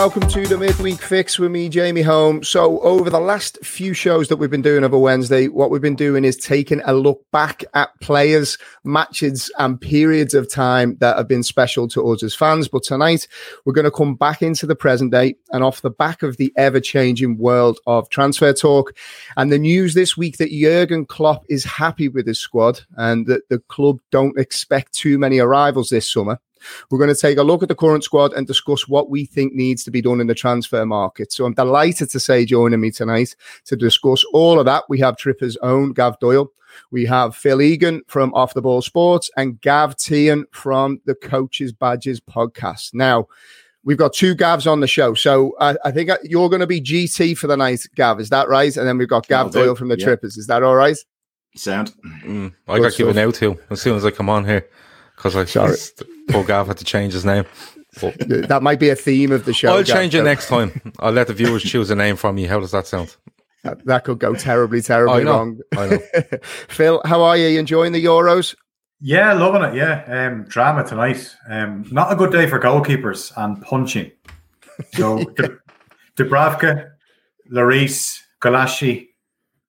Welcome to the midweek fix with me, Jamie Home. So, over the last few shows that we've been doing over Wednesday, what we've been doing is taking a look back at players, matches, and periods of time that have been special to us as fans. But tonight, we're going to come back into the present day and off the back of the ever changing world of transfer talk and the news this week that Jurgen Klopp is happy with his squad and that the club don't expect too many arrivals this summer. We're going to take a look at the current squad and discuss what we think needs to be done in the transfer market. So I'm delighted to say joining me tonight to discuss all of that. We have Tripper's own Gav Doyle. We have Phil Egan from Off the Ball Sports and Gav Teehan from the Coaches Badges podcast. Now, we've got two Gavs on the show. So I, I think you're going to be GT for the night, Gav. Is that right? And then we've got Gav Doyle from the yeah. Trippers. Is that all right? Sound. Mm, I got given out to as soon as I come on here because I Sorry. poor Gav had to change his name. But that might be a theme of the show. I'll Gav, change it next time. I'll let the viewers choose a name from you. How does that sound? That, that could go terribly, terribly I know, wrong. I know. Phil, how are you? you? Enjoying the Euros? Yeah, loving it. Yeah, um, drama tonight. Um, not a good day for goalkeepers and punching. So Dubravka, Lloris, Gulácsi,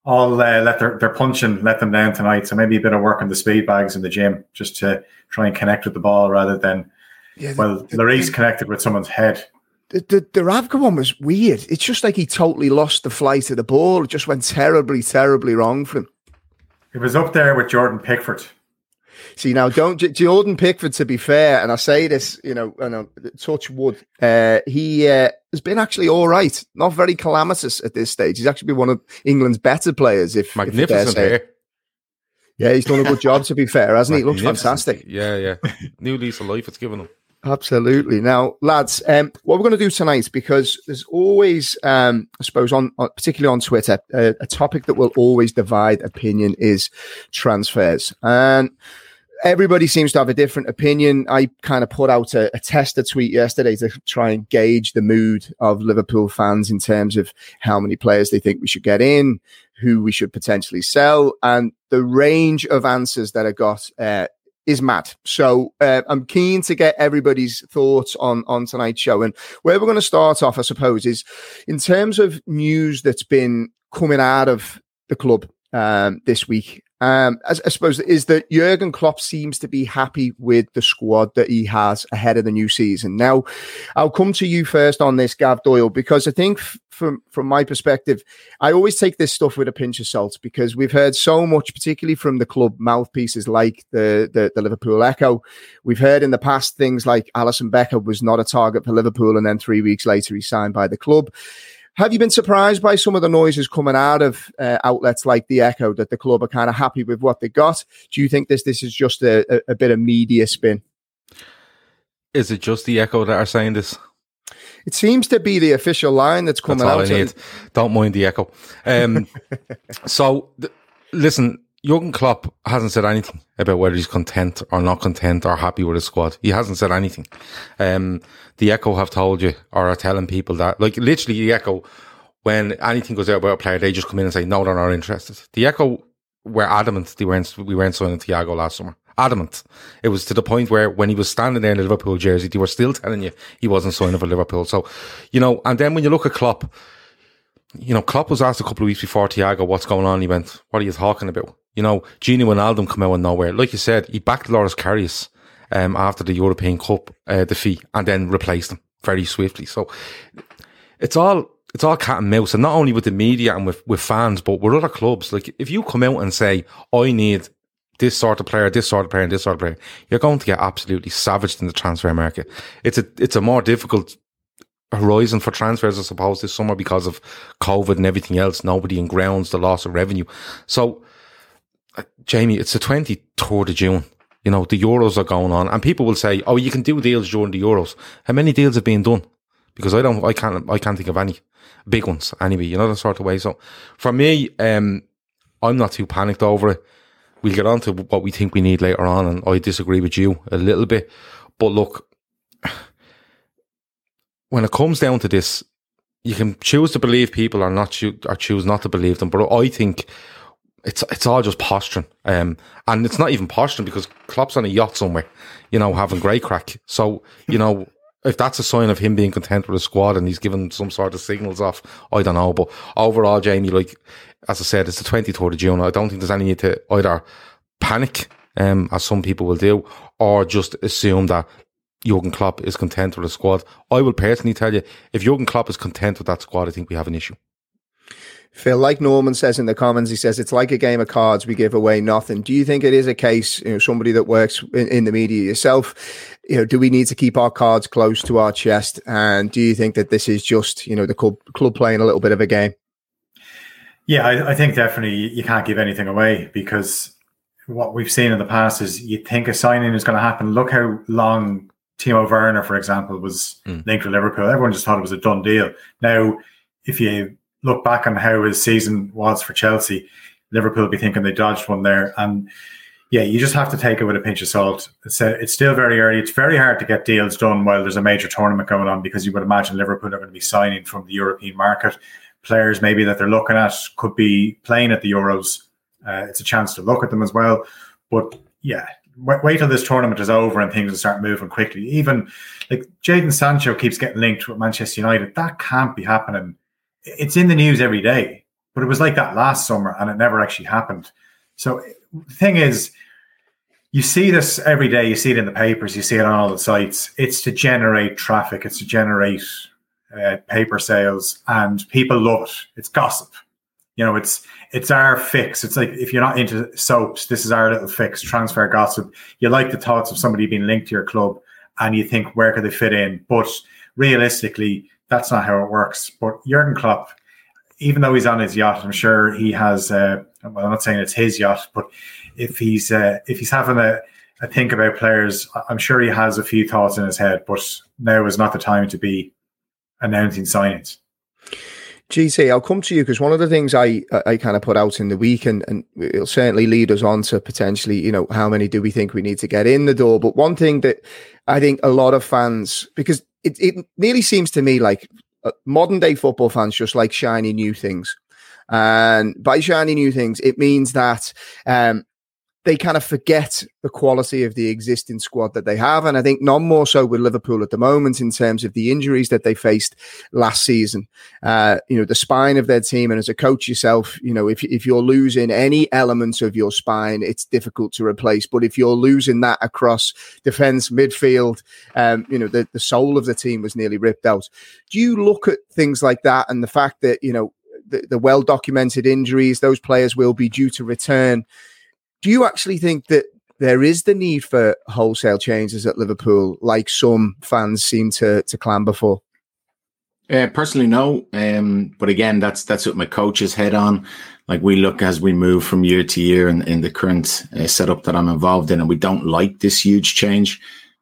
all uh, let their, their punching let them down tonight. So maybe a bit of work on the speed bags in the gym just to try and connect with the ball rather than yeah, well, the, Lloris connected with someone's head. The, the, Dubravka one was weird. It's just like he totally lost the flight of the ball. It just went terribly, terribly wrong for him. It was up there with Jordan Pickford. See now, don't Jordan Pickford. To be fair, and I say this, you know, and touch wood. Uh, he uh, has been actually all right. Not very calamitous at this stage. He's actually been one of England's better players. If magnificent if Yeah, he's done a good job. To be fair, hasn't he? Looks fantastic. Yeah, yeah. New lease of life it's given him. Absolutely. Now, lads, um, what we're going to do tonight, because there's always, um, I suppose, on, on particularly on Twitter, uh, a topic that will always divide opinion is transfers. And everybody seems to have a different opinion. I kind of put out a, a, tester tweet yesterday to try and gauge the mood of Liverpool fans in terms of how many players they think we should get in, who we should potentially sell, and the range of answers that I got. Uh, is mad. So uh, I'm keen to get everybody's thoughts on on tonight's show. And where we're going to start off, I suppose, is in terms of news that's been coming out of the club um, this week um, I, I, suppose is that Jurgen Klopp seems to be happy with the squad that he has ahead of the new season. Now, I'll come to you first on this, Gav Doyle, because I think f- from from my perspective, I always take this stuff with a pinch of salt because we've heard so much, particularly from the club mouthpieces like the the, the Liverpool Echo. We've heard in the past things like Alisson Becker was not a target for Liverpool, and then three weeks later he signed by the club. Have you been surprised by some of the noises coming out of uh, outlets like the Echo that the club are kind of happy with what they got? Do you think this this is just a, a, a bit of media spin? Is it just the Echo that are saying this? It seems to be the official line that's coming that's out. Need. Don't mind the Echo. Um, so, th- listen, Jurgen Klopp hasn't said anything about whether he's content or not content or happy with his squad. He hasn't said anything. Um, the Echo have told you or are telling people that, like literally the Echo, when anything goes out about a player, they just come in and say, no, they're not interested. The Echo were adamant they weren't, we weren't signing Thiago last summer. Adamant. It was to the point where when he was standing there in the Liverpool jersey, they were still telling you he wasn't signing for Liverpool. So, you know, and then when you look at Klopp, you know, Klopp was asked a couple of weeks before Thiago, what's going on? He went, what are you talking about? You know, Gini Wijnaldum come out of nowhere. Like you said, he backed Loris Karius um, after the European Cup uh, defeat and then replaced him very swiftly. So it's all it's all cat and mouse, and not only with the media and with, with fans, but with other clubs. Like if you come out and say, "I need this sort of player, this sort of player, and this sort of player," you're going to get absolutely savaged in the transfer market. It's a it's a more difficult horizon for transfers, I suppose, this summer because of COVID and everything else. Nobody in grounds, the loss of revenue. So Jamie, it's the 23rd of June. You know, the Euros are going on and people will say, oh, you can do deals during the Euros. How many deals have been done? Because I don't, I can't, I can't think of any big ones anyway, you know, that sort of way. So for me, um, I'm not too panicked over it. we'll get on to what we think we need later on, and I disagree with you a little bit. But look, when it comes down to this, you can choose to believe people or not choo- or choose not to believe them. But I think it's it's all just posturing, um, and it's not even posturing because Klopp's on a yacht somewhere, you know, having great crack. So you know. If that's a sign of him being content with the squad and he's given some sort of signals off, I don't know. But overall, Jamie, like as I said, it's the 23rd of June. I don't think there's any need to either panic, um, as some people will do, or just assume that Jurgen Klopp is content with the squad. I will personally tell you, if Jurgen Klopp is content with that squad, I think we have an issue. Phil, like Norman says in the comments, he says it's like a game of cards. We give away nothing. Do you think it is a case, you know, somebody that works in, in, the media yourself, you know, do we need to keep our cards close to our chest? And do you think that this is just, you know, the club, club playing a little bit of a game? Yeah, I, I think definitely you can't give anything away because what we've seen in the past is you think a signing is going to happen. Look how long Timo Werner, for example, was mm. linked with Liverpool. Everyone just thought it was a done deal. Now, if you look back on how his season was for Chelsea, Liverpool will be thinking they dodged one there. And yeah, you just have to take it with a pinch of salt. It's, a, it's still very early. It's very hard to get deals done while there's a major tournament going on because you would imagine Liverpool are going to be signing from the European market. Players maybe that they're looking at could be playing at the Euros. Uh, it's a chance to look at them as well. But yeah, wait, till this tournament is over and things will start moving quickly. Even like Jadon Sancho keeps getting linked with Manchester United. That can't be happening it's in the news every day, but it was like that last summer and it never actually happened. So the thing is, you see this every day, you see it in the papers, you see it on all the sites. It's to generate traffic, it's to generate uh, paper sales, and people love it. It's gossip. You know, it's it's our fix. It's like if you're not into soaps, this is our little fix, transfer gossip. You like the thoughts of somebody being linked to your club and you think where could they fit in? But realistically, that's not how it works. But Jurgen Klopp, even though he's on his yacht, I'm sure he has. Uh, well, I'm not saying it's his yacht, but if he's uh, if he's having a, a think about players, I'm sure he has a few thoughts in his head. But now is not the time to be announcing signings. GT, I'll come to you because one of the things I I kind of put out in the week, and, and it'll certainly lead us on to potentially, you know, how many do we think we need to get in the door? But one thing that I think a lot of fans, because it, it nearly seems to me like uh, modern day football fans just like shiny new things. And by shiny new things, it means that um, they kind of forget the quality of the existing squad that they have. And I think none more so with Liverpool at the moment in terms of the injuries that they faced last season. Uh, you know, the spine of their team. And as a coach yourself, you know, if, if you're losing any elements of your spine, it's difficult to replace. But if you're losing that across defense, midfield, um, you know, the, the soul of the team was nearly ripped out. Do you look at things like that and the fact that, you know, the, the well documented injuries, those players will be due to return do you actually think that there is the need for wholesale changes at Liverpool, like some fans seem to to clamber for? Uh, personally, no. Um, but again, that's that's what my coaches head on. Like we look as we move from year to year in, in the current uh, setup that I'm involved in, and we don't like this huge change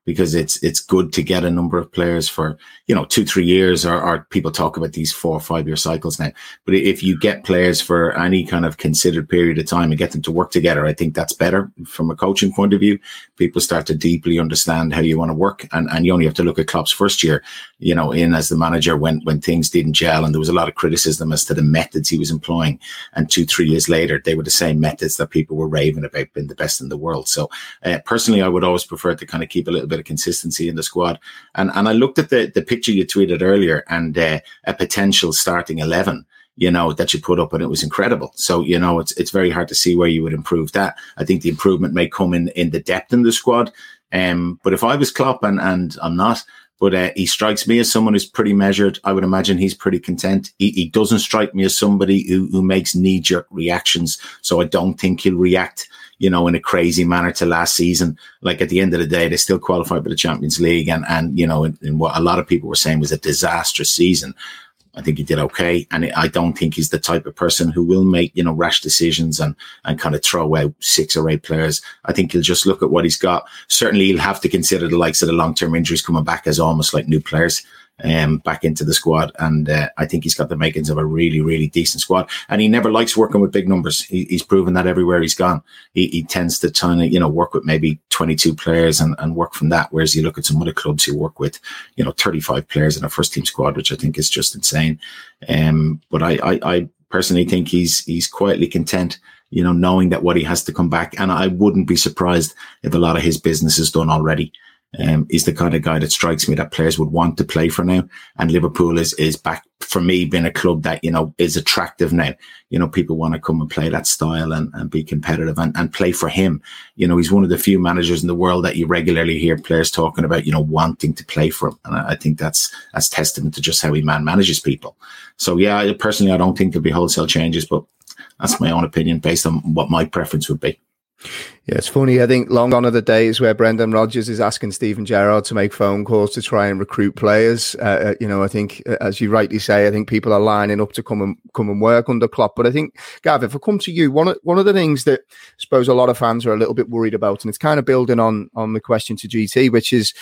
because it's it's good to get a number of players for you know two three years or, or people talk about these four or five year cycles now. But if you get players for any kind of considered period of time and get them to work together i think that's better. From a coaching point of view people start to deeply understand how you want to work and, and you only have to look at Klopp's first year you know in as the manager when when things didn't gel and there was a lot of criticism as to the methods he was employing. And two three years later they were the same methods that people were raving about being the best in the world. So uh, personally i would always prefer to kind of keep a little bit bit of consistency in the squad. And and I looked at the the picture you tweeted earlier and uh, a potential starting eleven. You know that you put up, and it was incredible. So you know it's it's very hard to see where you would improve that. I think the improvement may come in in the depth in the squad. Um, but if I was Klopp and and I'm not, but uh, he strikes me as someone who's pretty measured. I would imagine he's pretty content. He, he doesn't strike me as somebody who, who makes knee jerk reactions. So I don't think he'll react you know, in a crazy manner to last season. Like at the end of the day, they still qualified for the Champions League, and and you know, in, in what a lot of people were saying was a disastrous season. I think he did okay, and I don't think he's the type of person who will make you know rash decisions and and kind of throw out six or eight players. I think he'll just look at what he's got. Certainly, he'll have to consider the likes of the long term injuries coming back as almost like new players. Um, back into the squad. And uh, I think he's got the makings of a really, really decent squad. And he never likes working with big numbers. He, he's proven that everywhere he's gone. He, he tends to try to, you know, work with maybe 22 players and, and work from that. Whereas you look at some other clubs who work with, you know, 35 players in a first team squad, which I think is just insane. Um, but I, I, I personally think he's, he's quietly content you know, knowing that what he has to come back. And I wouldn't be surprised if a lot of his business is done already um, is the kind of guy that strikes me that players would want to play for now. And Liverpool is, is back for me being a club that, you know, is attractive now. You know, people want to come and play that style and, and be competitive and, and play for him. You know, he's one of the few managers in the world that you regularly hear players talking about, you know, wanting to play for him. And I, I think that's, that's testament to just how he man manages people. So yeah, personally, I don't think there'll be wholesale changes, but that's my own opinion based on what my preference would be. Yeah, it's funny. I think long gone are the days where Brendan Rodgers is asking Steven Gerrard to make phone calls to try and recruit players. Uh, uh you know, I think, uh, as you rightly say, I think people are lining up to come and come and work under Klopp. But I think, Gav, if I come to you, one of, one of the things that I suppose a lot of fans are a little bit worried about, and it's kind of building on on the question to GT, which is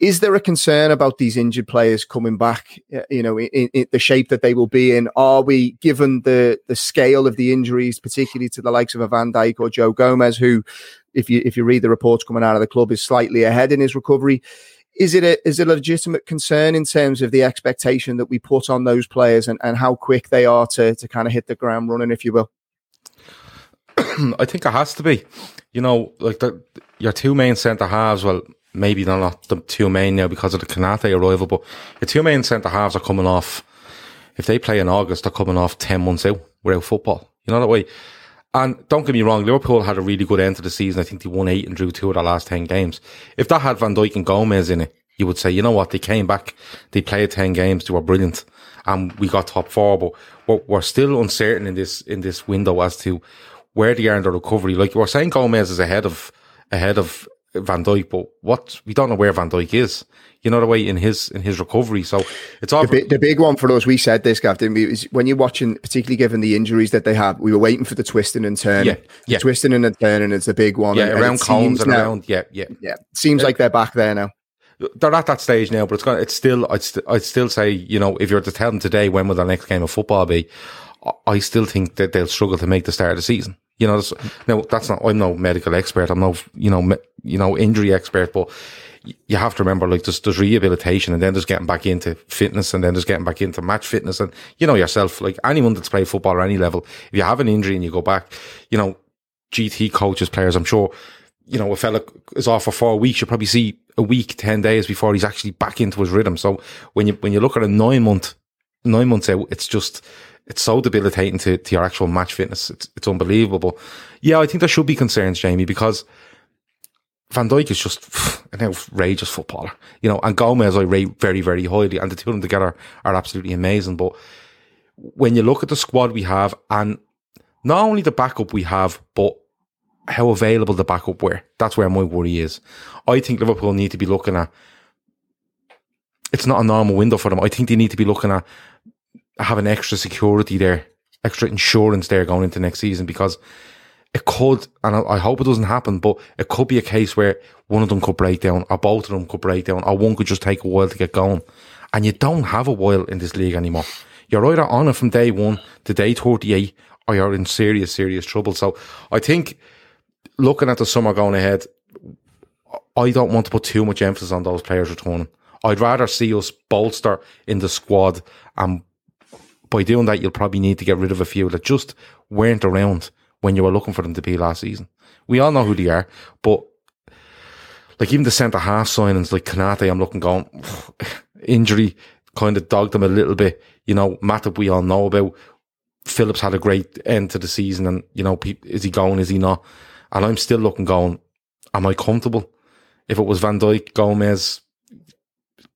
is there a concern about these injured players coming back? Uh, you know, in, in, the shape that they will be in. Are we, given the the scale of the injuries, particularly to the likes of a Van Dijk or Joe Gomez, who, if you if you read the reports coming out of the club, is slightly ahead in his recovery? Is it a is it a legitimate concern in terms of the expectation that we put on those players and, and how quick they are to to kind of hit the ground running, if you will? I think it has to be. You know, like the, your two main centre halves. Well, maybe they're not the two main now because of the Konate arrival, but the two main centre halves are coming off. If they play in August, they're coming off 10 months out without football. You know that way? And don't get me wrong, Liverpool had a really good end to the season. I think they won eight and drew two of their last 10 games. If that had Van Dijk and Gomez in it, you would say, you know what, they came back, they played 10 games, they were brilliant, and we got top four, but we're, still uncertain in this, in this window as to where they are in the recovery. Like you were saying, Gomez is ahead of, ahead of Van Dijk, but what we don't know where Van Dijk is. You know the way in his in his recovery. So it's all the, big, the big one for us. We said this, Gav, didn't we? Is when you're watching, particularly given the injuries that they have, we were waiting for the twisting and turning. Yeah, yeah. Twisting and turning is the big one. Yeah, and, around cones and now, around. Yeah, yeah, yeah. Seems uh, like they're back there now. They're at that stage now, but it's going. It's still. I'd, st- I'd still say, you know, if you're to tell them today when will the next game of football be, I still think that they'll struggle to make the start of the season. You know, now that's not. I'm no medical expert. I'm no, you know, me, you know, injury expert. But you have to remember, like, there's, there's rehabilitation, and then there's getting back into fitness, and then there's getting back into match fitness, and you know yourself, like anyone that's played football at any level, if you have an injury and you go back, you know, GT coaches, players, I'm sure, you know, a fella is off for four weeks, you probably see a week, ten days before he's actually back into his rhythm. So when you when you look at a nine month, nine months out, it's just it's so debilitating to, to your actual match fitness. It's, it's unbelievable. Yeah, I think there should be concerns, Jamie, because Van Dijk is just an outrageous footballer, you know, and Gomez I rate very, very highly, and the two of them together are absolutely amazing. But when you look at the squad we have, and not only the backup we have, but how available the backup were, that's where my worry is. I think Liverpool need to be looking at. It's not a normal window for them. I think they need to be looking at having extra security there, extra insurance there going into next season because it could, and I hope it doesn't happen, but it could be a case where one of them could break down, or both of them could break down, or one could just take a while to get going. And you don't have a while in this league anymore. You're either on it from day one to day 38, or you're in serious, serious trouble. So I think looking at the summer going ahead, I don't want to put too much emphasis on those players returning. I'd rather see us bolster in the squad and by doing that, you'll probably need to get rid of a few that just weren't around when you were looking for them to be last season. We all know who they are, but like even the centre half signings like Konate, I'm looking going injury kind of dogged them a little bit. You know, Matip we all know about. Phillips had a great end to the season, and you know, is he going? Is he not? And I'm still looking, going, am I comfortable? If it was Van Dijk, Gomez,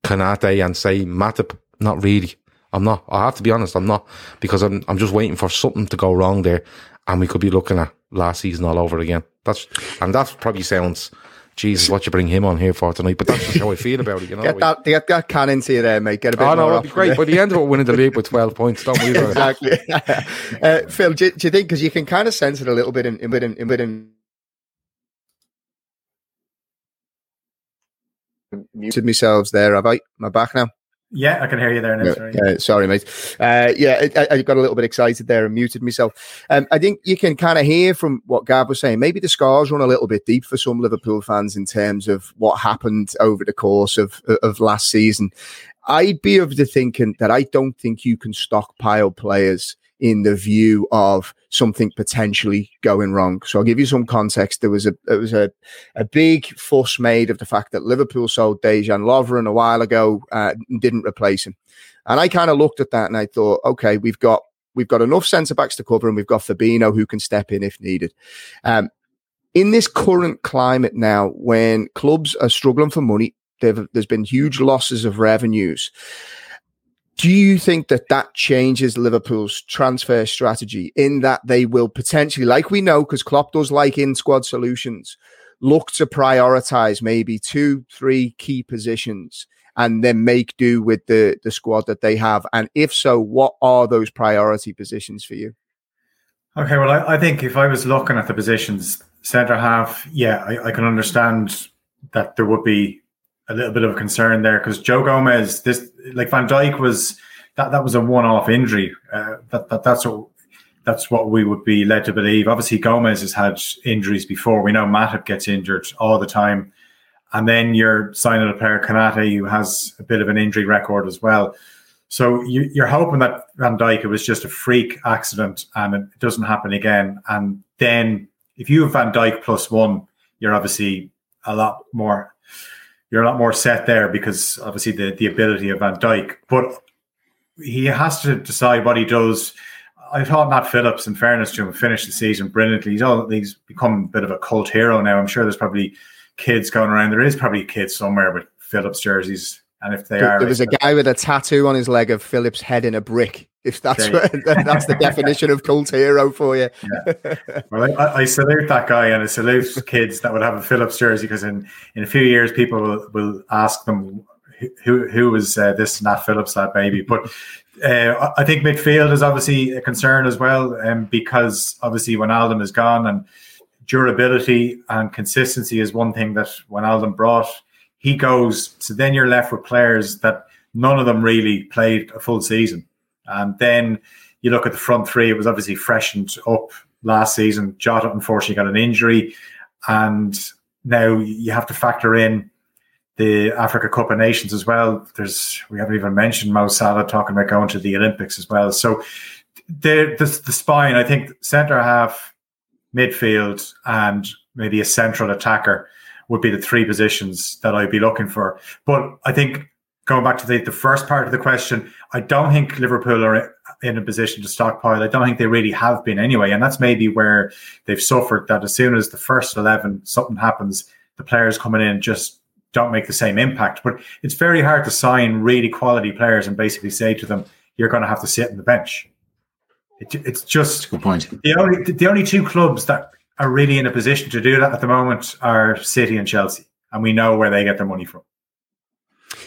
Konate, and say Matip, not really. I'm not. I have to be honest. I'm not because I'm. I'm just waiting for something to go wrong there, and we could be looking at last season all over again. That's and that probably sounds. Jesus, what you bring him on here for tonight? But that's just how I feel about it. You know, get that, get that can into you there, mate. Get a bit. Oh no, it'd be great. By the end of it, winning the league with twelve points. Don't worry exactly. uh, Phil, do, do, you think because you can kind of sense it a little bit in, in, in, in, in muted myself there. Have I? Am I back now? Yeah, I can hear you there. Now, sorry. Uh, sorry, mate. Uh, yeah, I, I, got a little bit excited there and muted myself. Um, I think you can kind of hear from what Gav was saying. Maybe the scars run a little bit deep for some Liverpool fans in terms of what happened over the course of of last season. I'd be of the thinking that I don't think you can stockpile players in the view of something potentially going wrong. So I'll give you some context. There was a there was a, a big fuss made of the fact that Liverpool sold Dejan Lovren a while ago uh, and didn't replace him. And I kind of looked at that and I thought, okay, we've got we've got enough centre backs to cover, and we've got Fabinho who can step in if needed. Um, in this current climate now, when clubs are struggling for money, there's been huge losses of revenues. Do you think that that changes Liverpool's transfer strategy in that they will potentially, like we know, because Klopp does like in squad solutions, look to prioritize maybe two, three key positions and then make do with the, the squad that they have? And if so, what are those priority positions for you? Okay, well, I, I think if I was looking at the positions, centre half, yeah, I, I can understand that there would be a little bit of a concern there because Joe Gomez, this like Van Dijk was that that was a one-off injury. Uh, that, that that's what that's what we would be led to believe. Obviously, Gomez has had injuries before. We know Matip gets injured all the time, and then you're signing a player Konate who has a bit of an injury record as well. So you, are hoping that Van Dijk it was just a freak accident and it doesn't happen again. And then if you have Van Dijk plus one, you're obviously a lot more you're a lot more set there because obviously the, the ability of Van Dijk. But he has to decide what he does. I thought Matt Phillips, in fairness to him, finished the season brilliantly. He's all he's become a bit of a cult hero now. I'm sure there's probably kids going around. There is probably kids somewhere with Phillips jerseys. And if they there, are, there was a guy with a tattoo on his leg of Phillips' head in a brick if that's what, that's the definition of cult hero for you. yeah. Well, I, I, salute that guy and I salute kids that would have a Phillips jersey because in, in a few years people will, will ask them who who was uh, this Nat Phillips that baby. But uh, I think midfield is obviously a concern as well, um, because obviously Wijnaldum is gone and durability and consistency is one thing that Wijnaldum brought. He goes, so then you're left with players that none of them really played a full season. And then you look at the front three, it was obviously freshened up last season. Jota unfortunately got an injury. And now you have to factor in the Africa Cup of Nations as well. There's we haven't even mentioned Mo Salah talking about going to the Olympics as well. So the, the spine, I think, centre half, midfield, and maybe a central attacker would be the three positions that I'd be looking for. But I think going back to the, the first part of the question, I don't think Liverpool are in a position to stockpile. I don't think they really have been anyway. And that's maybe where they've suffered that as soon as the first 11, something happens, the players coming in just don't make the same impact. But it's very hard to sign really quality players and basically say to them, you're going to have to sit in the bench. It, it's just good point. The only the only two clubs that are really in a position to do that at the moment are City and Chelsea, and we know where they get their money from.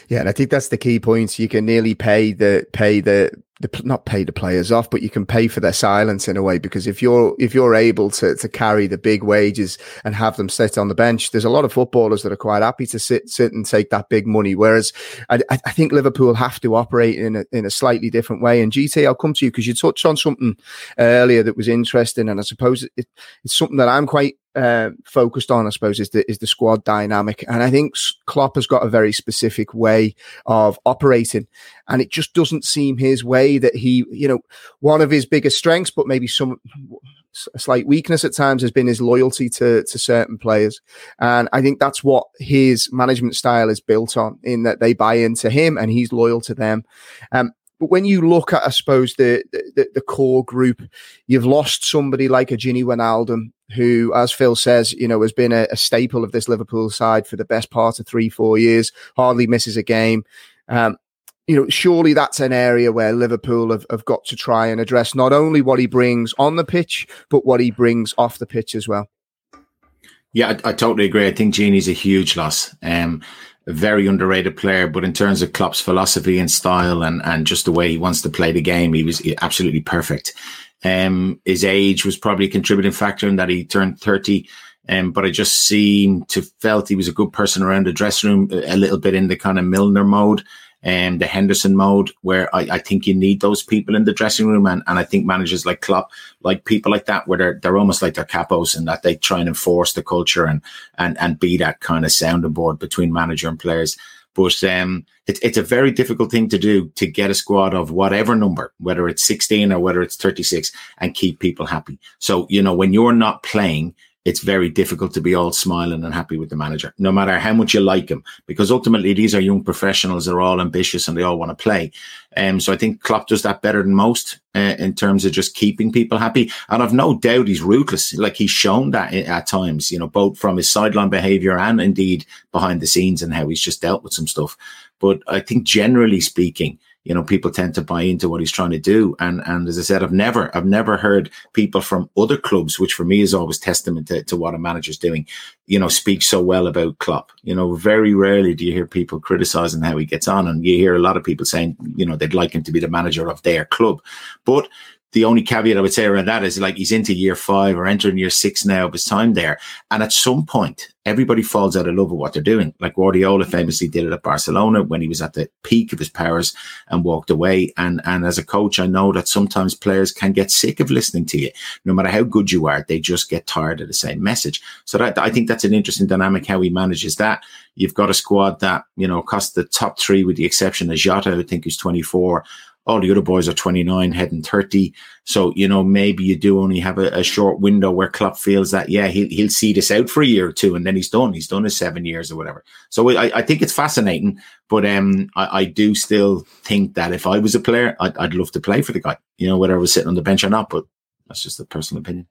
Yeah, and I think that's the key point. You can nearly pay the pay the the not pay the players off, but you can pay for their silence in a way because if you're if you're able to to carry the big wages and have them sit on the bench, there's a lot of footballers that are quite happy to sit sit and take that big money. Whereas I, I think Liverpool have to operate in a in a slightly different way. And GT, I'll come to you because you touched on something earlier that was interesting, and I suppose it, it's something that I'm quite uh, focused on, I suppose, is the is the squad dynamic, and I think Klopp has got a very specific way of operating, and it just doesn't seem his way that he, you know, one of his biggest strengths, but maybe some a slight weakness at times has been his loyalty to to certain players, and I think that's what his management style is built on, in that they buy into him and he's loyal to them. Um, but when you look at, I suppose, the, the, the core group, you've lost somebody like a Gini Wijnaldum, who, as Phil says, you know, has been a, a, staple of this Liverpool side for the best part of three, four years, hardly misses a game. Um, you know, surely that's an area where Liverpool have, have got to try and address not only what he brings on the pitch, but what he brings off the pitch as well. Yeah, I, I totally agree. I think Gini's a huge loss. Um, a very underrated player, but in terms of Klopp's philosophy and style and, and just the way he wants to play the game, he was absolutely perfect. Um, his age was probably a contributing factor in that he turned 30. Um, but I just seemed to felt he was a good person around the dressing room, a little bit in the kind of Milner mode. Um, the Henderson mode, where I, I, think you need those people in the dressing room. And, and I think managers like Klopp, like people like that, where they're, they're almost like their capos and that they try and enforce the culture and, and, and be that kind of sounding board between manager and players. But um, it, it's a very difficult thing to do to get a squad of whatever number, whether it's 16 or whether it's 36, and keep people happy. So, you know, when you're not playing, it's very difficult to be all smiling and happy with the manager, no matter how much you like him, because ultimately these are young professionals. They're all ambitious and they all want to play. Um, so I think Klopp does that better than most uh, in terms of just keeping people happy. And I've no doubt he's ruthless. Like he's shown that at times, you know, both from his sideline behavior and indeed behind the scenes and how he's just dealt with some stuff. But I think generally speaking, you know, people tend to buy into what he's trying to do. And and as I said, I've never I've never heard people from other clubs, which for me is always testament to, to what a manager's doing, you know, speak so well about Klopp. You know, very rarely do you hear people criticizing how he gets on. And you hear a lot of people saying, you know, they'd like him to be the manager of their club. But the only caveat I would say around that is like he's into year five or entering year six now of his time there. And at some point, everybody falls out of love with what they're doing. Like Guardiola famously did it at Barcelona when he was at the peak of his powers and walked away. And, and as a coach, I know that sometimes players can get sick of listening to you. No matter how good you are, they just get tired of the same message. So that, I think that's an interesting dynamic how he manages that. You've got a squad that, you know, cost the top three with the exception of Jota, I think who's 24 all the other boys are 29 heading 30 so you know maybe you do only have a, a, short window where Klopp feels that yeah he'll, he'll see this out for a year or two and then he's done. He's done his seven years or whatever. So I, I think it's fascinating but um I, I, do still think that if I was a player I'd, I'd love to play for the guy you know whether I was sitting on the bench or not but that's just a personal opinion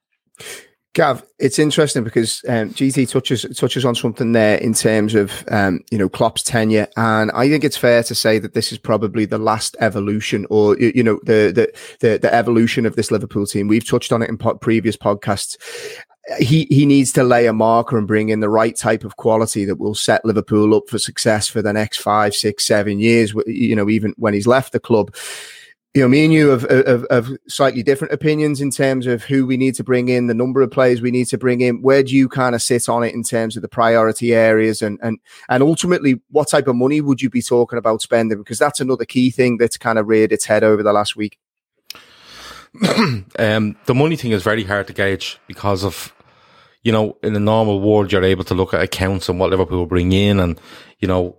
Gav, it's interesting because um, GT touches touches on something there in terms of um, you know Klopp's tenure, and I think it's fair to say that this is probably the last evolution, or you know the the the, the evolution of this Liverpool team. We've touched on it in po- previous podcasts. He he needs to lay a marker and bring in the right type of quality that will set Liverpool up for success for the next five, six, seven years. You know, even when he's left the club you know, me and you have, have, have, slightly different opinions in terms of who we need to bring in, the number of players we need to bring in. Where do you kind of sit on it in terms of the priority areas, and and and ultimately, what type of money would you be talking about spending? Because that's another key thing that's kind of reared its head over the last week. um, the money thing is very hard to gauge because of, you know, in a normal world, you're able to look at accounts and what Liverpool bring in, and you know,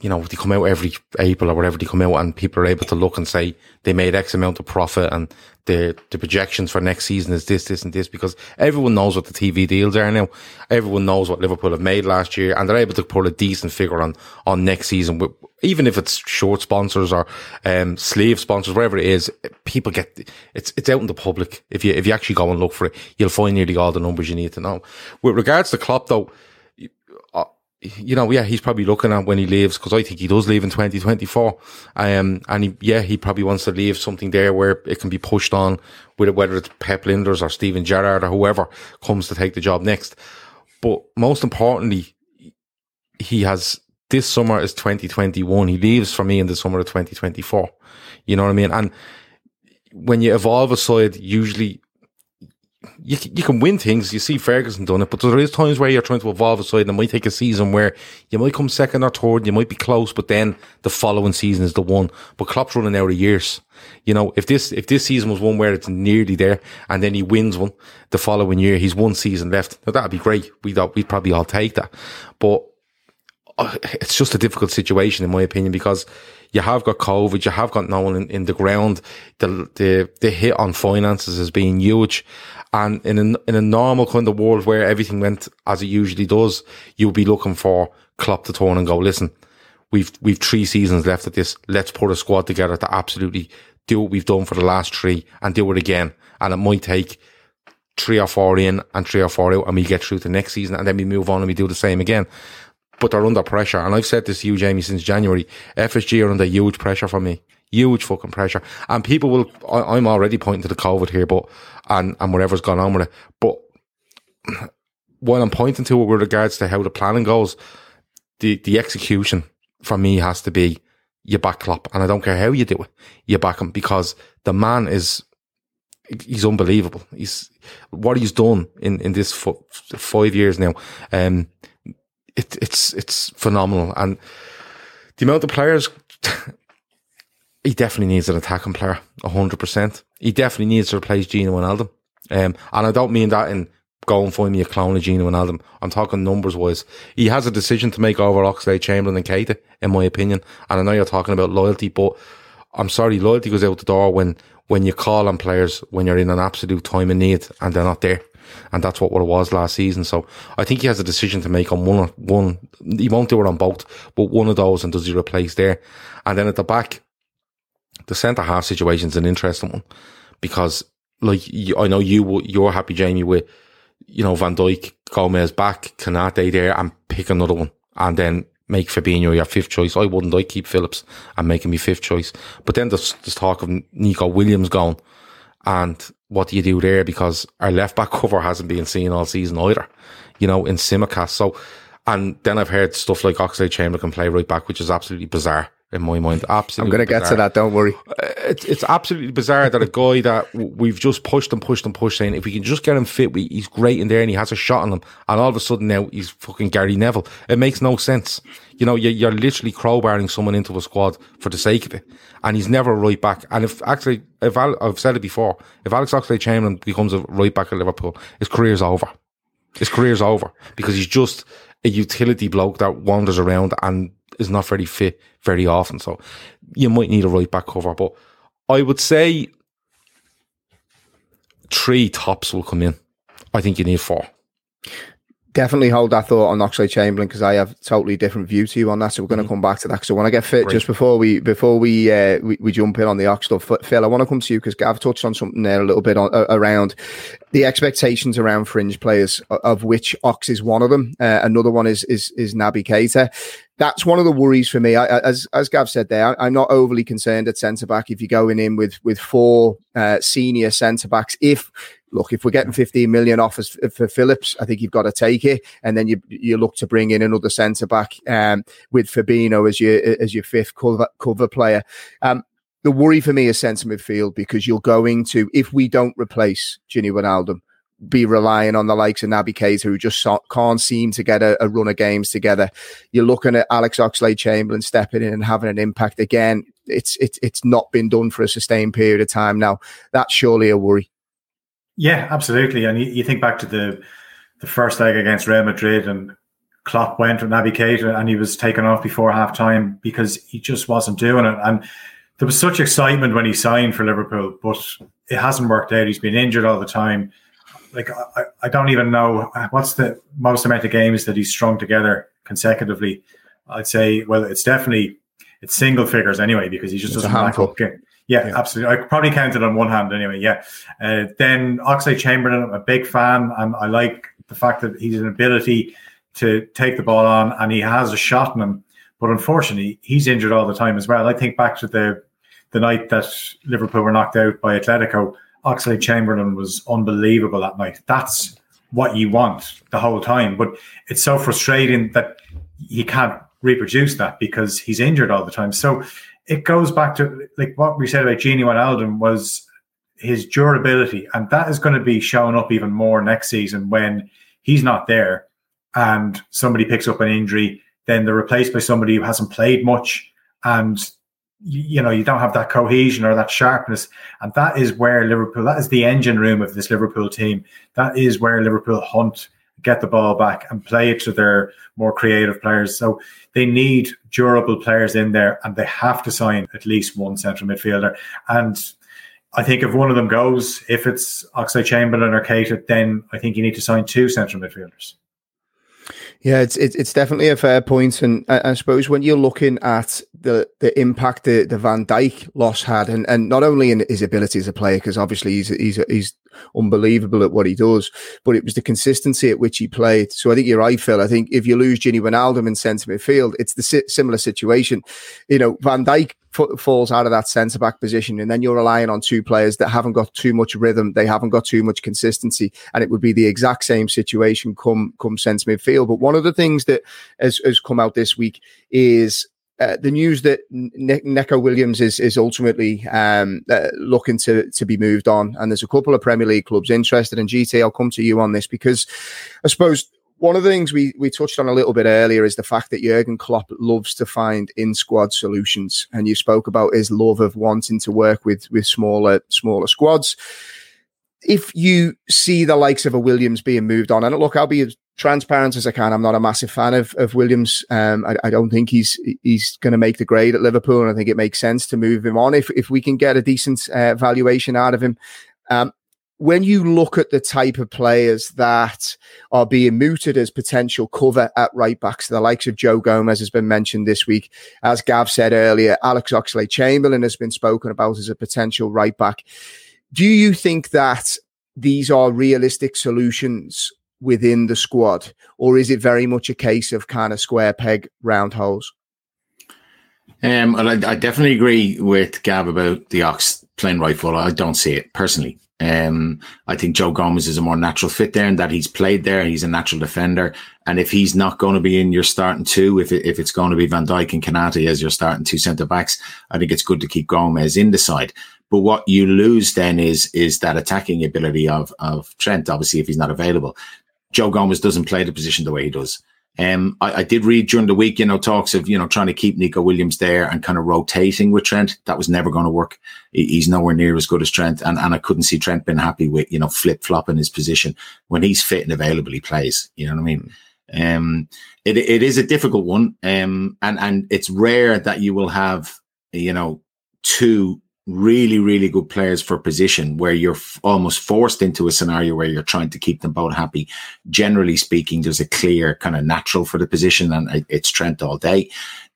you know, they come out every April or whatever they come out and people are able to look and say they made X amount of profit and the, the projections for next season is this, this and this because everyone knows what the TV deals are now. Everyone knows what Liverpool have made last year and they're able to put a decent figure on, on next season. Even if it's short sponsors or, um, sleeve sponsors, whatever it is, people get, it's, it's out in the public. If you, if you actually go and look for it, you'll find nearly all the numbers you need to know. With regards to Klopp though, you know, yeah, he's probably looking at when he leaves because I think he does leave in 2024. Um, and he, yeah, he probably wants to leave something there where it can be pushed on with it, whether it's Pep Lijnders or Steven Gerrard or whoever comes to take the job next. But most importantly, he has this summer is 2021. He leaves for me in the summer of 2024. You know what I mean? And when you evolve a side, usually you, you can win things. You see Ferguson done it, but there is times where you're trying to evolve a side and it might take a season where you might come second or third, you might be close, but then the following season is the one. But Klopp's running out of years. You know, if this, if this season was one where it's nearly there and then he wins one the following year, he's one season left. Now that'd be great. We'd, we'd probably all take that. But uh, it's just a difficult situation in my opinion because you have got COVID, you have got no one in, in the ground. The, the, the hit on finances has been huge. And in a, in a normal kind of world where everything went as it usually does, you'll be looking for Klopp to turn and go, listen, we've, we've three seasons left at this. Let's put a squad together to absolutely do what we've done for the last three and do it again. And it might take three or four in and three or four out and we get through to next season and then we move on and we do the same again. But they're under pressure. And I've said this to you, Jamie, since January. FSG are under huge pressure for me. Huge fucking pressure. And people will, I, I'm already pointing to the COVID here, but, and, and whatever's gone on with it. But what I'm pointing to it with regards to how the planning goes, the, the execution for me has to be you back. And I don't care how you do it. You back him because the man is, he's unbelievable. He's, what he's done in, in this f- five years now, um, it, it's, it's phenomenal. And the amount of players he definitely needs an attacking player, hundred percent. He definitely needs to replace Gino Wijnaldum. Um, and I don't mean that in go and find me a clone of Gino Wijnaldum. I'm talking numbers wise. He has a decision to make over Oxlade Chamberlain and Keita, in my opinion. And I know you're talking about loyalty, but I'm sorry, loyalty goes out the door when when you call on players when you're in an absolute time of need and they're not there. And that's what, what it was last season. So I think he has a decision to make on one, one, he won't do it on both, but one of those and does he replace there? And then at the back, the centre half situation is an interesting one because like I know you you're happy Jamie with you know Van Dijk Gomez back Konate there and pick another one and then make Fabinho your fifth choice. I wouldn't. I keep Phillips and make me fifth choice. But then there's, there's talk of Neco Williams gone, and what do you do there because our left back cover hasn't been seen all season either. You know in Tsimikas so. And then I've heard stuff like Oxley Chamber can play right back, which is absolutely bizarre in my mind. Absolutely. I'm going to get to that. Don't worry. Uh, it's, it's absolutely bizarre that a guy that we've just pushed and pushed and pushed saying if we can just get him fit, we, he's great in there and he has a shot on him. And all of a sudden now he's fucking Gary Neville. It makes no sense. You know, you're, you're literally crowbarring someone into a squad for the sake of it. And he's never right back. And if actually, if Al, I've said it before, if Alex Oxlade Chamberlain becomes a right back at Liverpool, his career's over. His career's over because he's just a utility bloke that wanders around and is not very fit very often. So you might need a right back cover. But I would say three tops will come in. I think you need four. Definitely hold that thought on Oxlade Chamberlain because I have totally different view to you on that. So we're going to mm-hmm. come back to that. So when I get fit, Great. just before we before we, uh, we, we jump in on the Ox stuff, Phil, I want to come to you because Gav touched on something there a little bit on, uh, around the expectations around fringe players, of which Ox is one of them. Uh, another one is is is Naby Keita that's one of the worries for me. I, as as Gav said there, I, am not overly concerned at centre back if you're going in with with four uh, senior centre backs. If look, if we're getting 15 million offers for Phillips, I think you've got to take it, and then you you look to bring in another centre back um, with Fabinho as your as your fifth cover cover player. Um, the worry for me is centre midfield because you're going to if we don't replace Gini Wijnaldum, be relying on the likes of Naby Keita, who just can't seem to get a, a, run of games together. You're looking at Alex Oxlade Chamberlain stepping in and having an impact again. It's it's it's not been done for a sustained period of time now. That's surely a worry. Yeah, absolutely. And you, you think back to the the first leg against Real Madrid, and Klopp went with Naby Keita, and he was taken off before half time because he just wasn't doing it. And there was such excitement when he signed for Liverpool, but it hasn't worked out. He's been injured all the time like I, I don't even know what's the most amount of games that he's strung together consecutively. I'd say well, it's definitely it's single figures anyway because he just it's doesn't back up. Yeah, yeah, absolutely. I probably counted on one hand anyway. Yeah. Uh, then Oxlade Chamberlain, I'm a big fan, and I like the fact that he's an ability to take the ball on, and he has a shot in him. But unfortunately, he's injured all the time as well. I think back to the the night that Liverpool were knocked out by Atletico Oxlade Chamberlain was unbelievable that night. That's what you want the whole time. But it's so frustrating that he can't reproduce that because he's injured all the time. So it goes back to like what we said about Gini Wijnaldum was his durability, and that is going to be showing up even more next season when he's not there and somebody picks up an injury. Then they're replaced by somebody who hasn't played much, and you, know you don't have that cohesion or that sharpness. And that is where liverpool that is the engine room of this liverpool team. That is where liverpool hunt get the ball back and play it to their more creative players. So they need durable players in there and they have to sign at least one central midfielder. And I think if one of them goes, if it's Oxlade Chamberlain or Keita, then I think you need to sign two central midfielders. Yeah, it's it's, it's definitely a fair point, and I, I, suppose when you're looking at the the impact the, the Van Dijk loss had, and, and not only in his ability as a player, because obviously he's he's he's unbelievable at what he does, but it was the consistency at which he played. So I think you're right, Phil. I think if you lose Gini Wijnaldum in centre midfield, it's the si- similar situation. You know, Van Dijk falls out of that centre back position, and then you're relying on two players that haven't got too much rhythm, they haven't got too much consistency, and it would be the exact same situation come come centre midfield. But one of the things that has, has come out this week is uh, the news that ne- Neco Williams is is ultimately um, uh, looking to to be moved on, and there's a couple of Premier League clubs interested in GT. I'll come to you on this because I suppose one of the things we, we touched on a little bit earlier is the fact that Jurgen Klopp loves to find in squad solutions, and you spoke about his love of wanting to work with with smaller smaller squads. If you see the likes of a Williams being moved on, and look, I'll be as transparent as I can. I'm not a massive fan of, of Williams. Um, I, I don't think he's he's going to make the grade at Liverpool, and I think it makes sense to move him on if if we can get a decent uh, valuation out of him. Um, when you look at the type of players that are being mooted as potential cover at right backs, the likes of Joe Gomez has been mentioned this week. As Gav said earlier, Alex Oxlade Chamberlain has been spoken about as a potential right back. Do you think that these are realistic solutions within the squad, or is it very much a case of kind of square peg, round holes? Um, I, I definitely agree with Gav about the Ox playing right foot. I don't see it personally. Um, I think Joe Gomez is a more natural fit there, and that he's played there. He's a natural defender, and if he's not going to be in your starting two, if it, if it's going to be Van Dijk and Konaté as your starting two centre backs, I think it's good to keep Gomez in the side. But what you lose then is is that attacking ability of of Trent. Obviously, if he's not available, Joe Gomez doesn't play the position the way he does. Um, I, I, did read during the week, you know, talks of, you know, trying to keep Neco Williams there and kind of rotating with Trent. That was never going to work. he's nowhere near as good as Trent. And, and I couldn't see Trent being happy with, you know, flip flopping his position. When he's fit and available, he plays. You know what I mean? Um, it, it is a difficult one. Um, and, and it's rare that you will have, you know, two really, really good players for position where you're f- almost forced into a scenario where you're trying to keep them both happy. Generally speaking, there's a clear kind of natural for the position and it's Trent all day.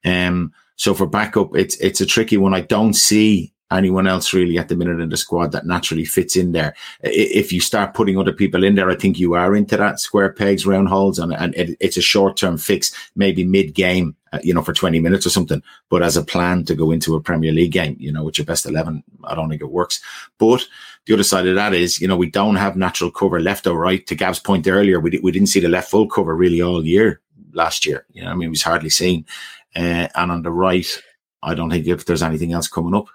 Um, so for backup, it's, it's a tricky one. I don't see anyone else really at the minute in the squad that naturally fits in there. If you start putting other people in there, I think you are into that square pegs, round holes, and, and it, it's a short term fix, maybe mid game, uh, you know, for 20 minutes or something. But as a plan to go into a Premier League game, you know, with your best 11, I don't think it works. But the other side of that is, you know, we don't have natural cover left or right. To Gav's point earlier, we, we didn't see the left full cover really all year last year. You know, I mean, it was hardly seen. Uh, and on the right, I don't think if there's anything else coming up.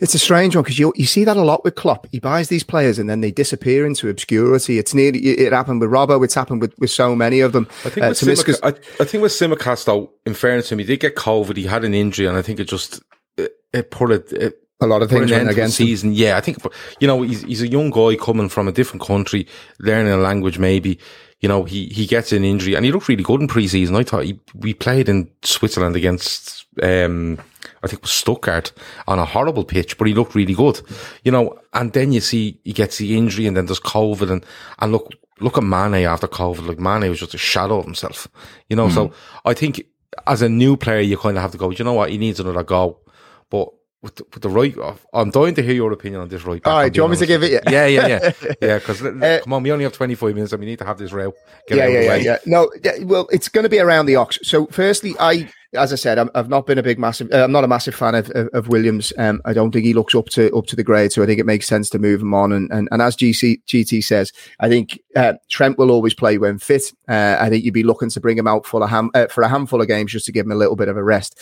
It's a strange one because you you see that a lot with Klopp. He buys these players and then they disappear into obscurity. It's nearly it happened with Robbo. It's happened with, with so many of them. I think uh, with Tsimikas, I, I, think with Tsimikas though, in fairness to him, he did get COVID. He had an injury, and I think it just it, it put it, it a lot of things went against season. Him. Yeah, I think you know he's he's a young guy coming from a different country, learning a language maybe. You know, he he gets an injury and he looked really good in preseason. I thought he we played in Switzerland against um I think it was Stuttgart on a horrible pitch, but he looked really good. You know, and then you see he gets the injury and then there's COVID and and look look at Mane after COVID. Like Mane was just a shadow of himself. You know, mm-hmm. so I think as a new player you kind of have to go, you know what, he needs another go. But with the, with the right, I'm dying to hear your opinion on this right. All right, do you want me to give it? Yeah, yeah, yeah, yeah. Because uh, come on, we only have 25 minutes, and we need to have this row. Yeah, yeah, yeah, yeah. No, yeah, well, it's going to be around the ox. So, firstly, I as I said, i have not been a big massive. Uh, I'm not a massive fan of, of, of Williams. Um, I don't think he looks up to up to the grade, so I think it makes sense to move him on. And and, and as GC, GT says, I think uh, Trent will always play when fit. Uh, I think you'd be looking to bring him out for a ham, uh, for a handful of games just to give him a little bit of a rest.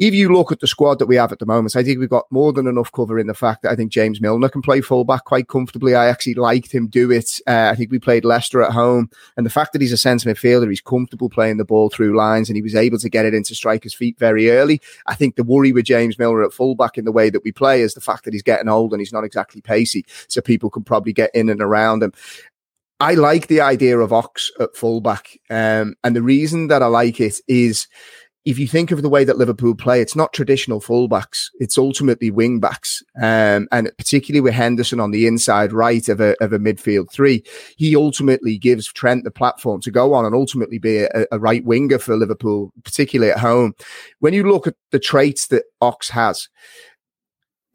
If you look at the squad that we have at the moment, I think we've got more than enough cover in the fact that I think James Milner can play fullback quite comfortably. I actually liked him do it. Uh, I think we played Leicester at home, and the fact that he's a centre midfielder, he's comfortable playing the ball through lines, and he was able to get it into strikers' feet very early. I think the worry with James Milner at fullback in the way that we play is the fact that he's getting old and he's not exactly pacey. So people can probably get in and around him. I like the idea of Ox at fullback. Um, and the reason that I like it is if you think of the way that Liverpool play, it's not traditional fullbacks. It's ultimately wing backs. Um, and particularly with Henderson on the inside right of a, of a midfield three, he ultimately gives Trent the platform to go on and ultimately be a, a right winger for Liverpool, particularly at home. When you look at the traits that Ox has,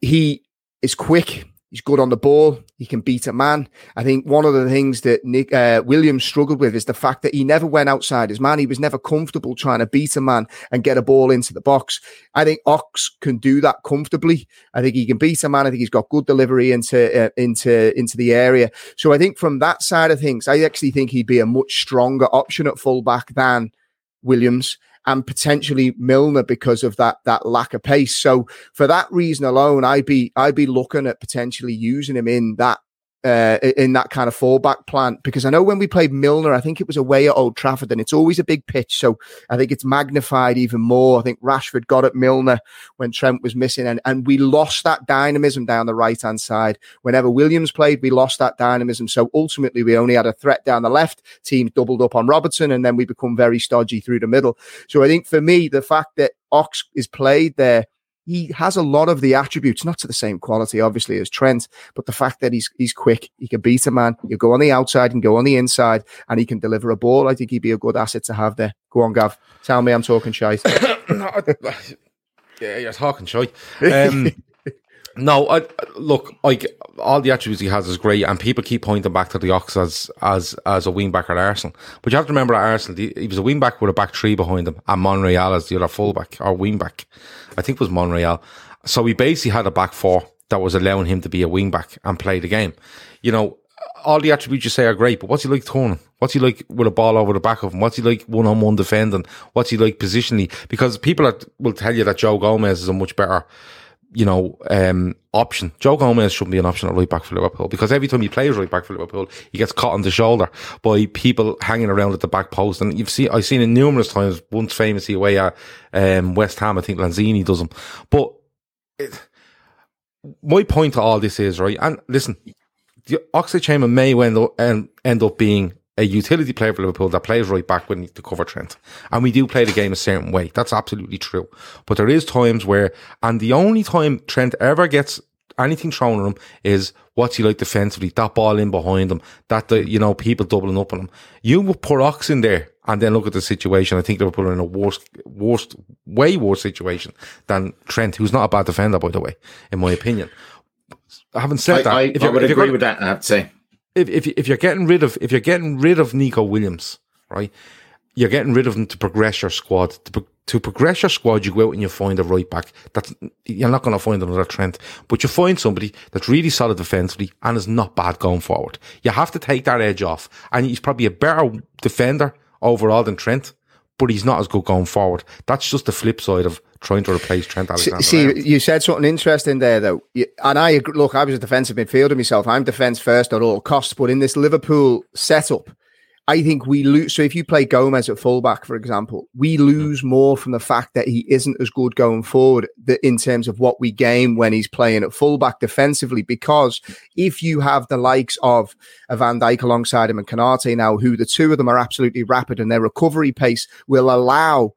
he is quick. He's good on the ball. He can beat a man. I think one of the things that Nick uh, Williams struggled with is the fact that he never went outside his man. He was never comfortable trying to beat a man and get a ball into the box. I think Ox can do that comfortably. I think he can beat a man. I think he's got good delivery into uh, into into the area. So I think from that side of things, I actually think he'd be a much stronger option at fullback than Williams and potentially Milner because of that that lack of pace. So for that reason alone, I'd be I'd be looking at potentially using him in that uh, in that kind of fallback plan because I know when we played Milner, I think it was away at Old Trafford, and it's always a big pitch, so I think it's magnified even more. I think Rashford got at Milner when Trent was missing, and and we lost that dynamism down the right hand side. Whenever Williams played, we lost that dynamism. So ultimately, we only had a threat down the left. Teams doubled up on Robertson, and then we become very stodgy through the middle. So I think for me, the fact that Ox is played there he has a lot of the attributes, not to the same quality, obviously, as Trent, but the fact that he's he's quick, he can beat a man, you go on the outside and go on the inside, and he can deliver a ball. I think he'd be a good asset to have there. Go on, Gav. Tell me I'm talking shite. yeah, you're talking shite. Um, no, I, look, like all the attributes he has is great, and people keep pointing back to the Ox as as as a wing back at Arsenal. But you have to remember at Arsenal, he, he was a wing back with a back three behind him, and Monreal as the other fullback or wing back. I think it was Monreal. So he basically had a back four that was allowing him to be a wing back and play the game. You know, all the attributes you say are great, but what's he like turning? What's he like with a ball over the back of him? What's he like one on one defending? What's he like positionally? Because people are, will tell you that Joe Gomez is a much better you know, um, option. Joe Gomez shouldn't be an option at right back for Liverpool because every time he plays right back for Liverpool, he gets caught on the shoulder by people hanging around at the back post. And you've seen, I've seen it numerous times, once famously away at, um, West Ham, I think Lanzini does them. But it, my point to all this is, right, and listen, the Oxlade-Chamberlain may end up, end up being a utility player for Liverpool that plays right back when to cover Trent. And we do play the game a certain way. That's absolutely true. But there is times where, and the only time Trent ever gets anything thrown at him is what's he like defensively, that ball in behind him, that the, you know, people doubling up on him. You would put Ox in there and then look at the situation. I think Liverpool are in a worse, worst, way worse situation than Trent, who's not a bad defender, by the way, in my opinion. I haven't said I, that. I, if I would agree with that, I have to say if, if, if you're getting rid of, if you're getting rid of Neco Williams, right, you're getting rid of him to progress your squad. To, to progress your squad, you go out and you find a right back. That's, you're not going to find another Trent, but you find somebody that's really solid defensively and is not bad going forward. You have to take that edge off. And he's probably a better defender overall than Trent, but he's not as good going forward. That's just the flip side of trying to replace Trent Alexander. See, you said something interesting there, though. And I look, I was a defensive midfielder myself. I'm defence first at all costs. But in this Liverpool setup, I think we lose. So if you play Gomez at fullback, for example, we mm-hmm. lose more from the fact that he isn't as good going forward in terms of what we gain when he's playing at fullback defensively. Because if you have the likes of a Van Dijk alongside him and Konate now, who the two of them are absolutely rapid and their recovery pace will allow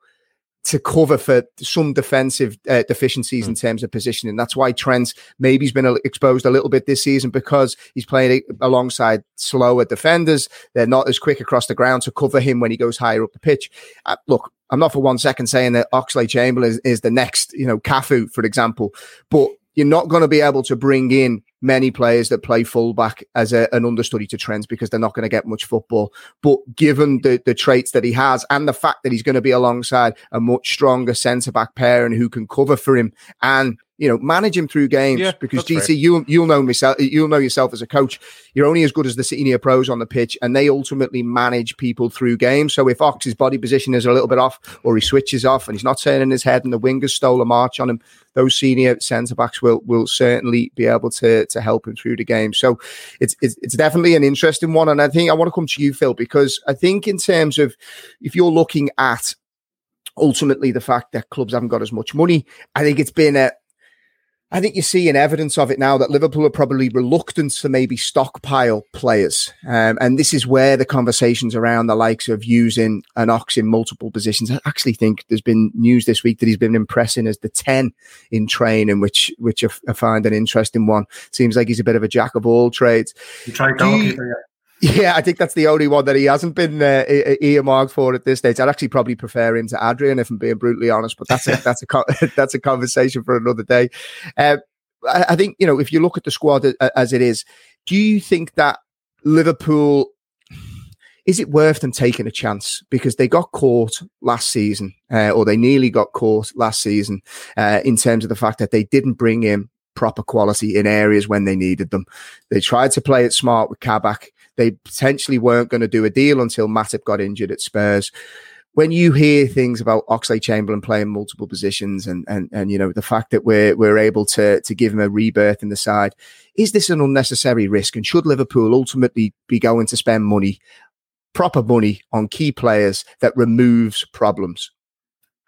to cover for some defensive uh, deficiencies mm. in terms of positioning. That's why Trent maybe he's been exposed a little bit this season because he's playing alongside slower defenders. They're not as quick across the ground to cover him when he goes higher up the pitch. Uh, look, I'm not for one second saying that Oxlade Chamberlain is, is the next, you know, Cafu, for example, but you're not going to be able to bring in many players that play fullback as a, an understudy to Trent because they're not going to get much football. But given the, the traits that he has and the fact that he's going to be alongside a much stronger centre back pair and who can cover for him and you know, manage him through games yeah, because GT, you you'll know myself, you'll know yourself as a coach. You're only as good as the senior pros on the pitch, and they ultimately manage people through games. So if Ox's body position is a little bit off, or he switches off, and he's not turning his head, and the wingers stole a march on him, those senior centre backs will will certainly be able to to help him through the game. So it's, it's it's definitely an interesting one, and I think I want to come to you, Phil, because I think in terms of if you're looking at ultimately the fact that clubs haven't got as much money, I think it's been a I think you're seeing evidence of it now that Liverpool are probably reluctant to maybe stockpile players. Um, and this is where the conversations around the likes of using an Ox in multiple positions. I actually think there's been news this week that he's been impressing as the 10 in training, which, which I, find an interesting one. Seems like he's a bit of a jack of all trades. You tried goalkeeper, yeah. I think that's the only one that he hasn't been uh, earmarked for at this stage. I'd actually probably prefer him to Adrian, if I'm being brutally honest. But that's a that's a that's a conversation for another day. Uh, I think you know if you look at the squad as it is, do you think that Liverpool is it worth them taking a chance because they got caught last season, uh, or they nearly got caught last season uh, in terms of the fact that they didn't bring in proper quality in areas when they needed them. They tried to play it smart with Kabak. They potentially weren't going to do a deal until Matip got injured at Spurs. when you hear things about Oxlade Chamberlain playing multiple positions and and and you know the fact that we're we're able to to give him a rebirth in the side, is this an unnecessary risk? And should Liverpool ultimately be going to spend money, proper money, on key players that removes problems?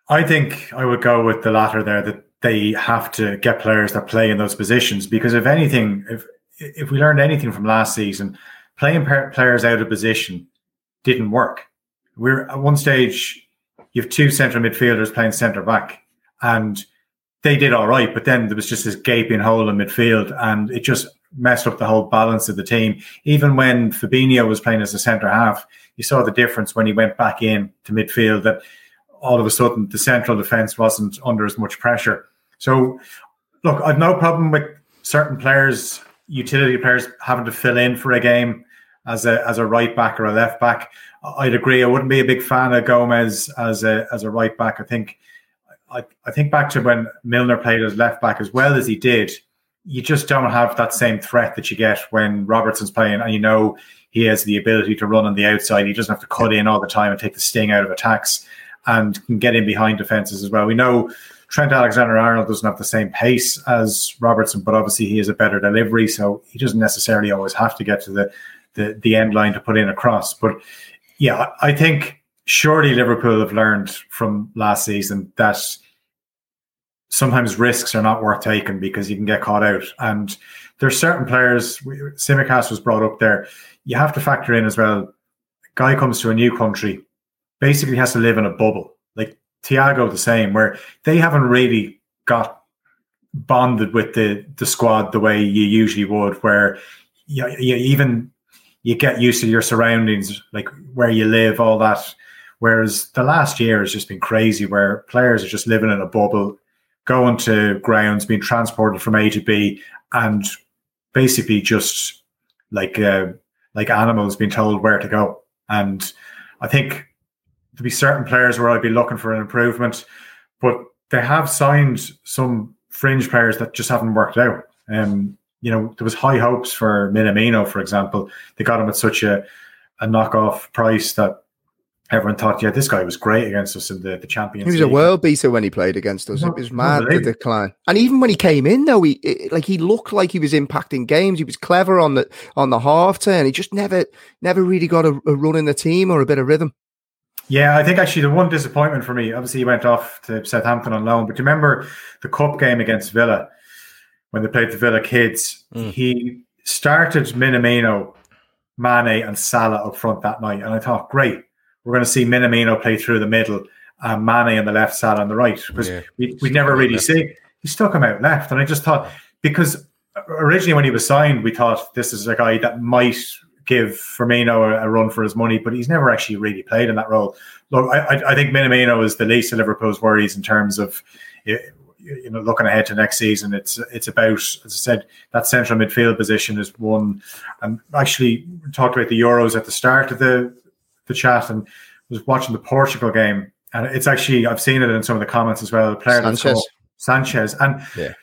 I think I would go with the latter there that they have to get players that play in those positions because if anything, if if we learned anything from last season, playing players out of position didn't work. We're at one stage, you have two central midfielders playing centre back, and they did all right, but then there was just this gaping hole in midfield, and it just messed up the whole balance of the team. Even when Fabinho was playing as a centre half, you saw the difference when he went back in to midfield that all of a sudden the central defence wasn't under as much pressure. So, look, I've no problem with certain players, utility players, having to fill in for a game as a as a right back or a left back. I'd agree. I wouldn't be a big fan of Gomez as a as a right back. I think I, I think back to when Milner played as left back as well as he did. You just don't have that same threat that you get when Robertson's playing, and you know he has the ability to run on the outside. He doesn't have to cut in all the time and take the sting out of attacks, and can get in behind defenses as well. We know Trent Alexander Arnold doesn't have the same pace as Robertson, but obviously he has a better delivery, so he doesn't necessarily always have to get to the the, the end line to put in a cross. But yeah, I think surely Liverpool have learned from last season that sometimes risks are not worth taking because you can get caught out. And there's certain players, Tsimikas was brought up there. You have to factor in as well. Guy comes to a new country, basically has to live in a bubble. Thiago, the same, where they haven't really got bonded with the the squad the way you usually would, where you, you even you get used to your surroundings, like where you live, all that. Whereas the last year has just been crazy, where players are just living in a bubble, going to grounds, being transported from A to B, and basically just like uh, like animals being told where to go. And I think there'll be certain players where I'd be looking for an improvement, but they have signed some fringe players that just haven't worked out. Um, you know, there was high hopes for Minamino, for example. They got him at such a, a knockoff price that everyone thought, yeah, this guy was great against us in the, the Champions He was League. a world beater when he played against us. It was mad the decline. And even when he came in, though, he it, like he looked like he was impacting games. He was clever on the on the half turn. He just never never really got a, a run in the team or a bit of rhythm. Yeah, I think actually the one disappointment for me, obviously he went off to Southampton on loan, but do you remember the cup game against Villa? when they played the Villa Kids. Mm. He started Minamino, Mane, and Salah up front that night, and I thought, great, we're going to see Minamino play through the middle and Mane on the left, Salah on the right, because yeah. we we never really left. see. He stuck him out left, and I just thought because originally when he was signed, we thought this is a guy that might give Firmino a, a, run for his money, but he's never actually really played in that role. Look, I, I think Minamino is the least of Liverpool's worries in terms of you know, looking ahead to next season, it's it's about, as I said, that central midfield position is one. And actually talked about the Euros at the start of the the chat, and was watching the Portugal game, and it's actually I've seen it in some of the comments as well. The player Sanches, Sanches, and yeah.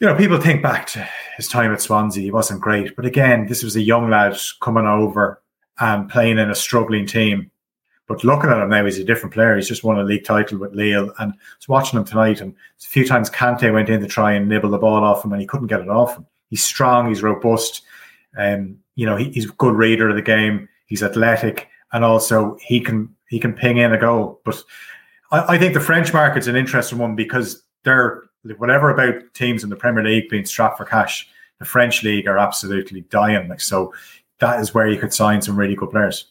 you know, people think back to his time at Swansea. He wasn't great, but again, this was a young lad coming over and playing in a struggling team but looking at him now, he's a different player. He's just won a league title with Lille. And I was watching him tonight, and a few times Kante went in to try and nibble the ball off him, and he couldn't get it off him. He's strong, he's robust. Um, you know, he, he's a good reader of the game. He's athletic, and also he can he can ping in a goal. But I, I think the French market's an interesting one because they're whatever about teams in the Premier League being strapped for cash. The French league are absolutely dying. Like so, that is where you could sign some really good players.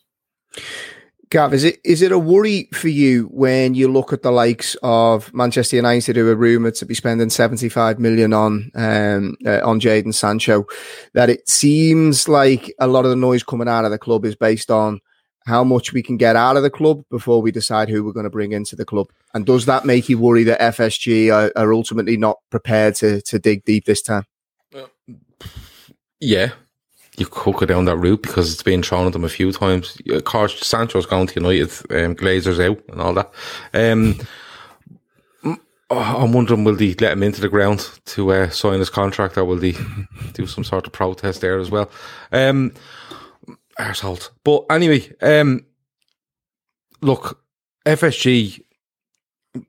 Gav, is it is it a worry for you when you look at the likes of Manchester United, who are rumoured to be spending seventy five million on um, uh, on Jadon Sancho, that it seems like a lot of the noise coming out of the club is based on how much we can get out of the club before we decide who we're going to bring into the club, and does that make you worry that FSG are, are ultimately not prepared to to dig deep this time? Yeah, you could go down that route because it's been thrown at them a few times. Of course, Sancho's going to United, um, Glazer's out and all that. Um, oh, I'm wondering, will they let him into the ground to uh, sign his contract or will they do some sort of protest there as well? Um, arsehole. But anyway, um, look, FSG,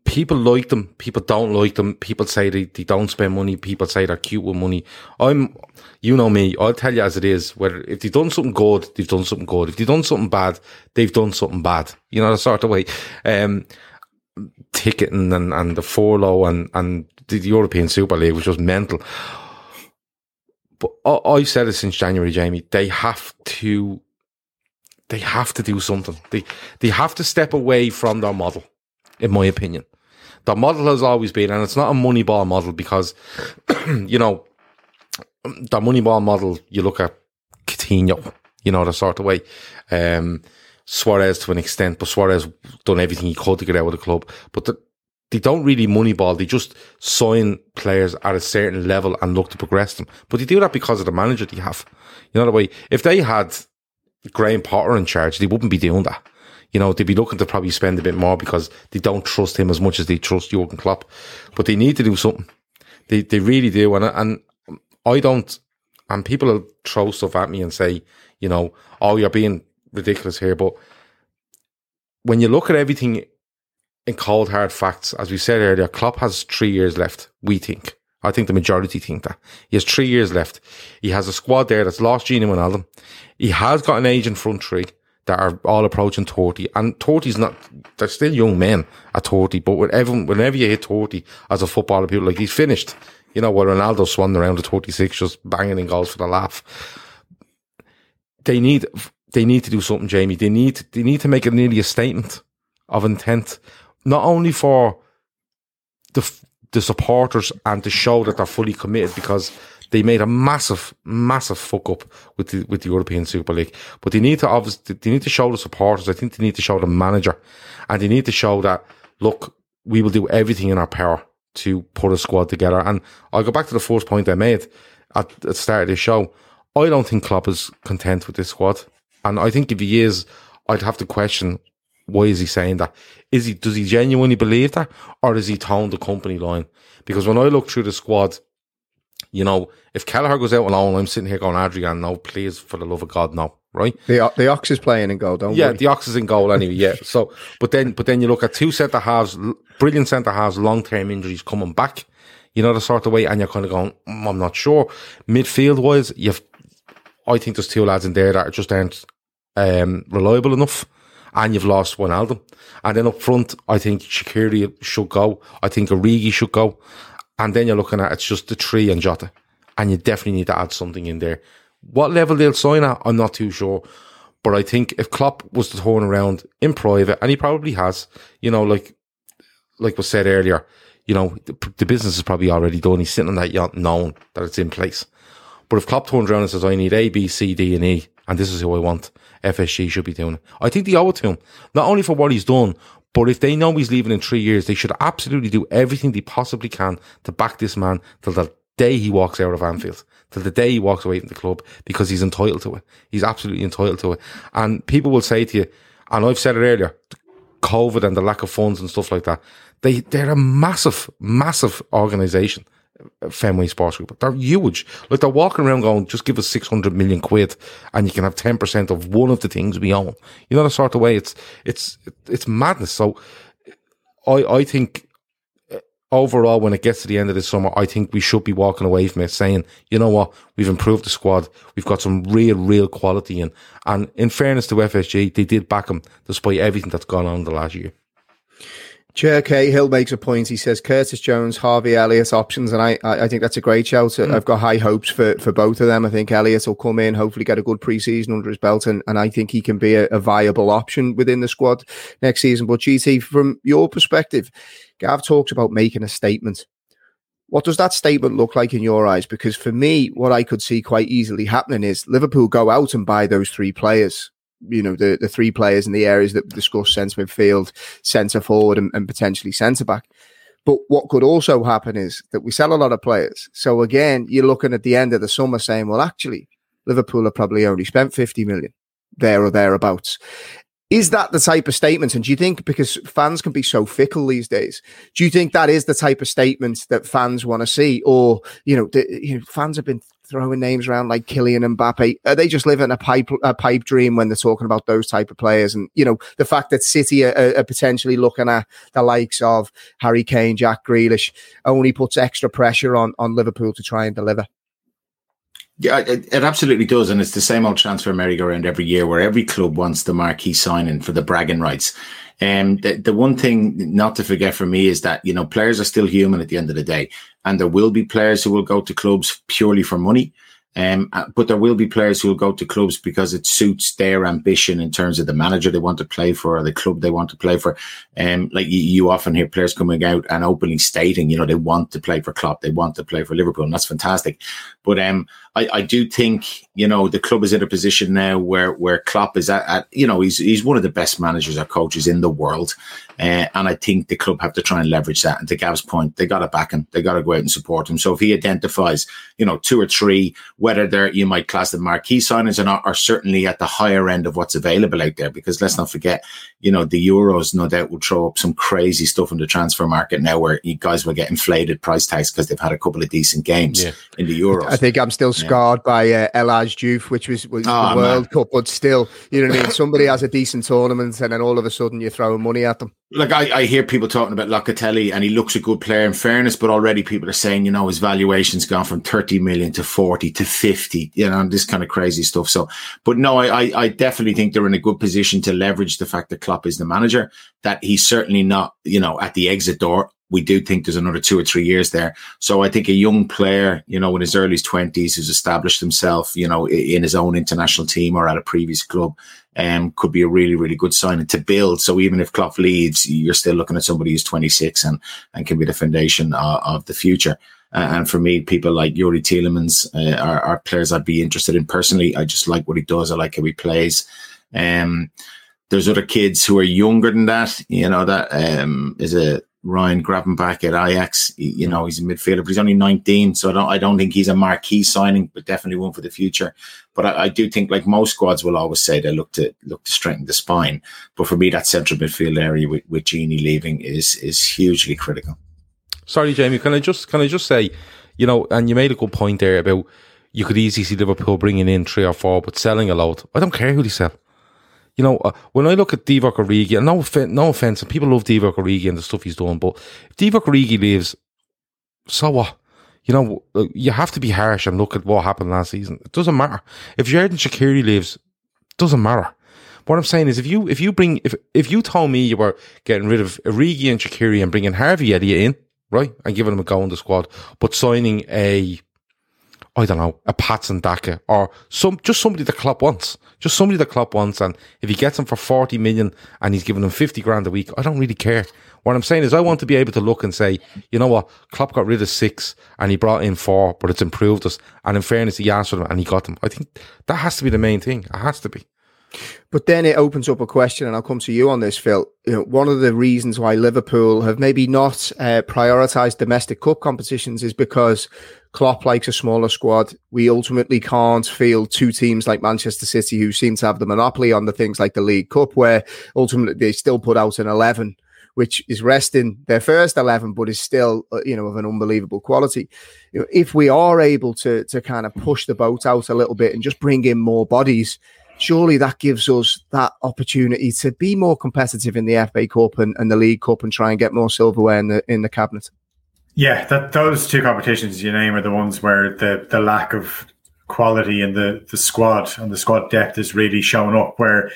people like them, people don't like them. People say they, they don't spend money. People say they're cute with money. I'm, you know me. I'll tell you as it is. Whether if they've done something good, they've done something good. If they've done something bad, they've done something bad. You know the sort of way. Um, ticketing and, and the furlough and, and the European Super League, which was mental. But I, I've said it since January, Jamie. They have to, they have to do something. They, they have to step away from their model, in my opinion. The model has always been, and it's not a money ball model because, you know, the money ball model, you look at Coutinho, you know, the sort of way. Um, Suarez to an extent, but Suarez done everything he could to get out of the club. But the, they don't really moneyball. They just sign players at a certain level and look to progress them. But they do that because of the manager they have. You know the way. If they had Graham Potter in charge, they wouldn't be doing that. You know, they'd be looking to probably spend a bit more because they don't trust him as much as they trust Jurgen Klopp. But they need to do something. They they really do. And and I don't. And people will throw stuff at me and say, you know, oh, you're being ridiculous here, but when you look at everything in cold hard facts, as we said earlier, Klopp has three years left. We think. I think the majority think that he has three years left. He has a squad there that's lost Gini Wijnaldum. He has got an aging front three that are all approaching 30 and 30's not, they're still young men at 30, but whenever, whenever you hit 30 as a footballer, people like he's finished. You know, where Ronaldo swung around at 36, just banging in goals for the laugh. They need, they need to do something, Jamie. They need they need to make it nearly a statement of intent, not only for the the supporters and to show that they're fully committed because they made a massive, massive fuck up with the with the European Super League. But they need to obviously they need to show the supporters. I think they need to show the manager, and they need to show that look, we will do everything in our power to put a squad together. And I'll go back to the first point I made at, at the start of the show. I don't think Klopp is content with this squad. And I think if he is, I'd have to question why is he saying that? Is he does he genuinely believe that, or is he towing the company line? Because when I look through the squad, you know, if Kelleher goes out alone, I'm sitting here going, Adrian, no, please, for the love of God, no, right? The the Ox is playing in goal, don't yeah, worry. the Ox is in goal anyway. Yeah, so but then but then you look at two centre halves, brilliant centre halves, long term injuries coming back. You know the sort of way, and you're kind of going, mm, I'm not sure. Midfield wise, you've, I think there's two lads in there that just aren't um, reliable enough, and you've lost Wijnaldum. And then up front, I think Shaqiri should go. I think Origi should go. And then you're looking at it's just the tree and Jota, and you definitely need to add something in there. What level they'll sign at, I'm not too sure. But I think if Klopp was to turn around in private, and he probably has, you know, like like was said earlier, you know, the, the business is probably already done. He's sitting on that yacht knowing that it's in place. But if Klopp turns around and says, I need A, B, C, D, and E, and this is who I want, FSG should be doing. I think they owe it to him, not only for what he's done, but if they know he's leaving in three years, they should absolutely do everything they possibly can to back this man till the day he walks out of Anfield, till the day he walks away from the club, because he's entitled to it. He's absolutely entitled to it. And people will say to you, and I've said it earlier, COVID and the lack of funds and stuff like that, they, they're a massive, massive organization. Fenway Sports Group. They're huge. Like they're walking around going, just give us 600 million quid and you can have 10% of one of the things we own. You know, the sort of way it's, it's, it's madness. So I, I think uh, overall, when it gets to the end of the summer, I think we should be walking away from it saying, you know what? We've improved the squad. We've got some real, real quality in. And in fairness to FSG, they did back them despite everything that's gone on the last year. Chair Cahill makes a point. He says Curtis Jones, Harvey Elliott options, and I, I think that's a great shout. Mm. I've got high hopes for, for both of them. I think Elliott will come in, hopefully get a good preseason under his belt, and, and I think he can be a, a viable option within the squad next season. But GT, from your perspective, Gav talks about making a statement. What does that statement look like in your eyes? Because for me, what I could see quite easily happening is Liverpool go out and buy those three players you know the the three players in the areas that we discussed centre midfield, centre forward, and, and potentially centre back. But what could also happen is that we sell a lot of players. So again, you're looking at the end of the summer saying, well, actually, Liverpool have probably only spent 50 million there or thereabouts. Is that the type of statement? And do you think, because fans can be so fickle these days, do you think that is the type of statement that fans want to see? Or, you know, the, you know fans have been throwing names around like Kylian Mbappe. Are they just living a pipe a pipe dream when they're talking about those type of players? And you know the fact that City are, are potentially looking at the likes of Harry Kane, Jack Grealish, only puts extra pressure on on Liverpool to try and deliver. Yeah, it, it, absolutely does. And it's the same old transfer merry-go-round every year where every club wants the marquee signing for the bragging rights. And the, the one thing not to forget for me is that, you know, players are still human at the end of the day. And there will be players who will go to clubs purely for money. Um, uh, but there will be players who will go to clubs because it suits their ambition in terms of the manager they want to play for or the club they want to play for. Um, like you, you, often hear players coming out and openly stating, you know, they want to play for Klopp, they want to play for Liverpool, and that's fantastic. But um, I, I do think, you know, the club is in a position now where where Klopp is at, at you know, he's he's one of the best managers or coaches in the world. Uh, and I think the club have to try and leverage that. And to Gav's point, they got to back him. They got to go out and support him. So if he identifies, you know, two or three, whether they're, you might class them marquee signings or not, are certainly at the higher end of what's available out there. Because let's not forget, you know, the Euros no doubt will throw up some crazy stuff in the transfer market now where you guys will get inflated price tags because they've had a couple of decent games yeah. in the Euros. I think I'm still scarred yeah. by uh, El Hadji Diouf, which was, was oh, the World man. Cup, but still, you know what I mean? Somebody has a decent tournament and then all of a sudden you're throwing money at them like I, I hear people talking about Locatelli and he looks a good player in fairness, but already people are saying, you know, his valuation's gone from 30 million to 40 to 50, you know, and this kind of crazy stuff. So, but no, I, I definitely think they're in a good position to leverage the fact that Klopp is the manager, that he's certainly not, you know, at the exit door we do think there's another two or three years there. So I think a young player, you know, in his early twenties, who's established himself, you know, in his own international team or at a previous club, um, could be a really, really good signing to build. So even if Klopp leaves, you're still looking at somebody who's 26 and and can be the foundation of, of the future. Uh, and for me, people like Youri Tielemans uh, are, are, players I'd be interested in personally. I just like what he does. I like how he plays. Um, there's other kids who are younger than that. You know that um, is a Ryan Gravenberch at Ajax. You mm. know, he's a midfielder, but he's only 19. So I don't, I don't think he's a marquee signing, but definitely one for the future. But I, I, do think, like most squads will always say, they look to look to strengthen the spine. But for me, that central midfield area with, with Gini leaving is is hugely critical. Sorry, Jamie. Can I just can I just say, you know, and you made a good point there about you could easily see Liverpool bringing in three or four, but selling a lot. I don't care who they sell you know, uh, when I look at Divock Origi, and no, no offense, and people love Divock Origi and the stuff he's doing, but if Divock Origi leaves, so what? You know, uh, you have to be harsh and look at what happened last season. It doesn't matter. If Xherdan Shaqiri leaves, it doesn't matter. What I'm saying is, if you if you bring if if you told me you were getting rid of Origi and Shaqiri and bringing Harvey Elliott in, right, and giving him a go in the squad, but signing a I don't know, a Patson Daka or some just somebody the club wants. Just somebody the club wants. And if he gets him for 40 million and he's giving him 50 grand a week, I don't really care. What I'm saying is I want to be able to look and say, you know what, Klopp got rid of six and he brought in four, but it's improved us. And in fairness, he asked for them and he got them. I think that has to be the main thing. It has to be. But then it opens up a question, and I'll come to you on this, Phil. You know, one of the reasons why Liverpool have maybe not uh, prioritised domestic cup competitions is because Klopp likes a smaller squad. We ultimately can't field two teams like Manchester City, who seem to have the monopoly on the things like the League Cup, where ultimately they still put out an 11, which is resting their first 11, but is still, uh, you know, of an unbelievable quality. If we are able to, to kind of push the boat out a little bit and just bring in more bodies, surely that gives us that opportunity to be more competitive in the FA Cup and, and the League Cup and try and get more silverware in the in the cabinet. Yeah, that those two competitions you name are the ones where the the lack of quality in the the squad and the squad depth is really shown up. Where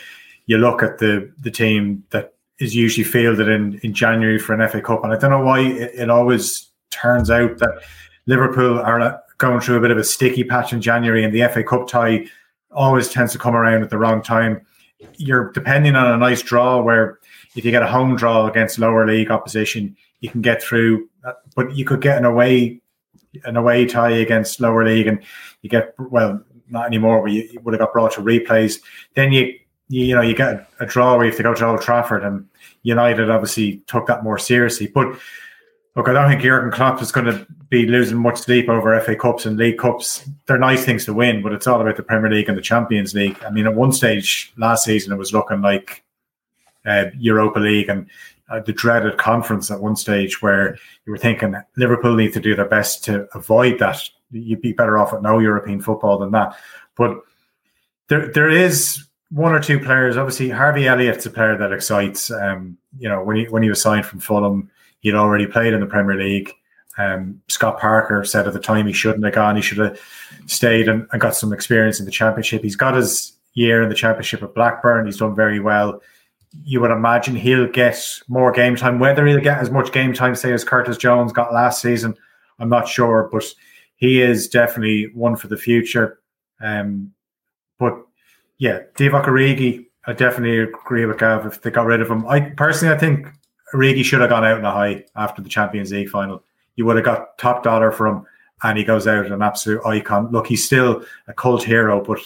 you look at the the team that is usually fielded in in January for an FA Cup, and I don't know why it, it always turns out that Liverpool are going through a bit of a sticky patch in January, and the FA Cup tie always tends to come around at the wrong time. You're depending on a nice draw where if you get a home draw against lower league opposition, you can get through, but you could get an away an away tie against lower league, and you get well not anymore, but you, you would have got brought to replays. Then you you, you know you get a, draw have to go to Old Trafford, and United obviously took that more seriously. But look, I don't think Jurgen Klopp is going to be losing much sleep over FA Cups and League Cups. They're nice things to win, but it's all about the Premier League and the Champions League. I mean, at one stage last season, it was looking like uh, Europa League, and uh, the dreaded conference at one stage where you were thinking Liverpool need to do their best to avoid that you'd be better off with no European football than that. But there there is one or two players. Obviously, Harvey Elliott's a player that excites. Um, you know, when he when he was signed from Fulham, he'd already played in the Premier League. Um, Scott Parker said at the time he shouldn't have gone. He should have stayed and, and got some experience in the Championship. He's got his year in the Championship at Blackburn. He's done very well. You would imagine he'll get more game time. Whether he'll get as much game time, say, as Curtis Jones got last season, I'm not sure. But he is definitely one for the future. Um, but yeah, Divock Origi, I definitely agree with Gav if they got rid of him. I personally, I think Origi should have gone out in a high after the Champions League final you would have got top dollar for him, and he goes out an absolute icon. Look, he's still a cult hero, but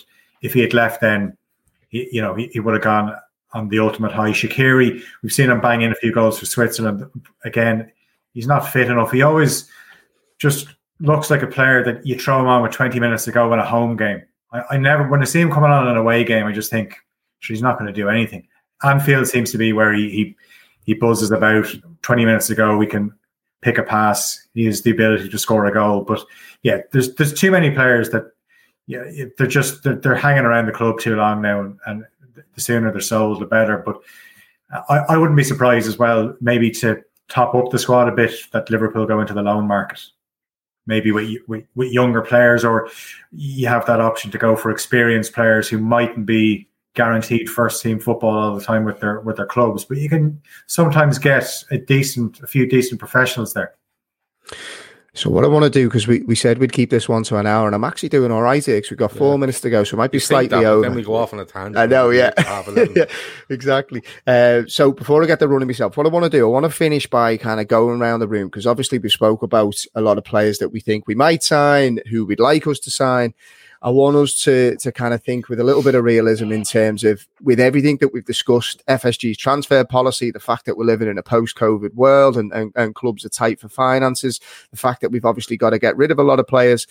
if he had left, then he, you know he, he would have gone on the ultimate high. Shaqiri, we've seen him bang in a few goals for Switzerland. Again, he's not fit enough. He always just looks like a player that you throw him on with 20 minutes to go in a home game. I, I never, when I see him coming on an away game, I just think he's not going to do anything. Anfield seems to be where he, he he buzzes about 20 minutes ago. We can pick a pass. He has the ability to score a goal. But yeah, there's there's too many players that yeah they're just they're, they're hanging around the club too long now, and, and the sooner they're sold, the better. But I, I wouldn't be surprised as well, maybe to top up the squad a bit that Liverpool go into the loan market. Maybe with, with, with younger players, or you have that option to go for experienced players who mightn't be guaranteed first team football all the time with their with their clubs, but you can sometimes get a decent, a few decent professionals there. So what I want to do because we, we said we'd keep this one to an hour, and I'm actually doing all right here because we've got four yeah. minutes to go, so it might be you slightly that, over. Then we go off on a tangent. I know, yeah, yeah exactly. Uh, so before I get the running myself, what I want to do, I want to finish by kind of going around the room because obviously we spoke about a lot of players that we think we might sign, who we'd like us to sign. I want us to to kind of think with a little bit of realism in terms of with everything that we've discussed, FSG's transfer policy, the fact that we're living in a post-COVID world and, and, and clubs are tight for finances, the fact that we've obviously got to get rid of a lot of players.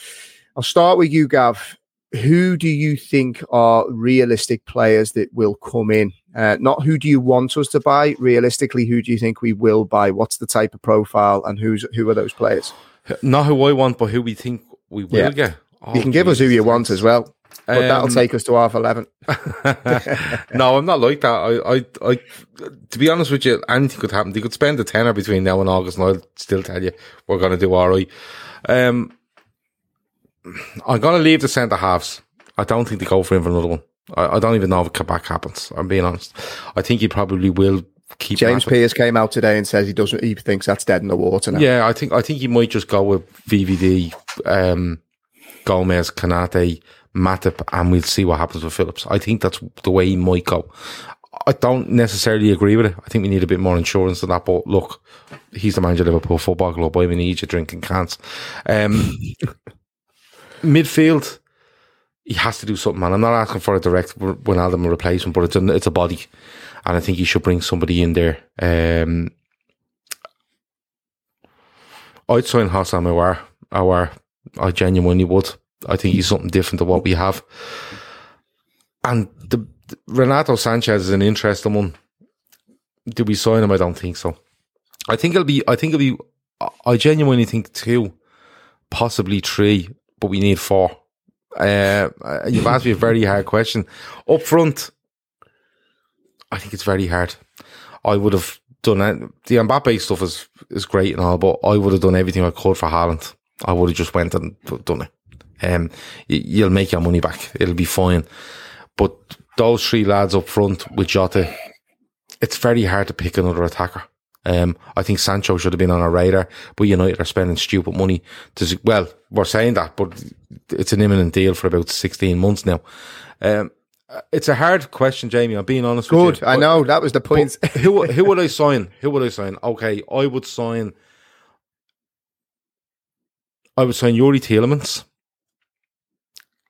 I'll start with you, Gav. Who do you think are realistic players that will come in? Uh, not who do you want us to buy. Realistically, who do you think we will buy? What's the type of profile and who's who are those players? Not who I want, but who we think we will yeah. get. Oh, you can give us who you want as well, but um, that'll take us to half eleven. no, I'm not like that. I, I, I, to be honest with you, anything could happen. They could spend a tenner between now and August, and I'll still tell you we're going to do all right. Um, I'm going to leave the centre halves. I don't think they go for him for another one. I, I don't even know if Kabak happens. I'm being honest. I think he probably will keep. James Pearce came out today and says he doesn't. He thinks that's dead in the water now. Yeah, I think I think he might just go with VVD. Um, Gomez, Konate, Matip, and we'll see what happens with Phillips. I think that's the way he might go. I don't necessarily agree with it. I think we need a bit more insurance than that. But look, he's the manager of Liverpool Football Club. I need you drinking cans. Um, midfield, he has to do something, man. I'm not asking for a direct Wijnaldum replacement, but it's a, it's a body. And I think he should bring somebody in there. Um, I'd sign Houssem Aouar, Aouar I genuinely would. I think he's something different to what we have. And the, the Renato Sanches is an interesting one. Do we sign him? I don't think so. I think it'll be. I think it'll be. I genuinely think two, possibly three, but we need four. Uh, you've asked me a very hard question. Up front, I think it's very hard. I would have done it. The Mbappe stuff is is great and all, but I would have done everything I could for Haaland. I would have just went and done it. Um, you'll make your money back. It'll be fine. But those three lads up front with Jota, it's very hard to pick another attacker. Um, I think Sancho should have been on our radar, but United are spending stupid money to, well, we're saying that, but it's an imminent deal for about 16 months now. Um, it's a hard question, Jamie. I'm being honest Good, you, I know. That was the point. who, who would I sign? Who would I sign? Okay, I would sign I would sign Youri Tielemans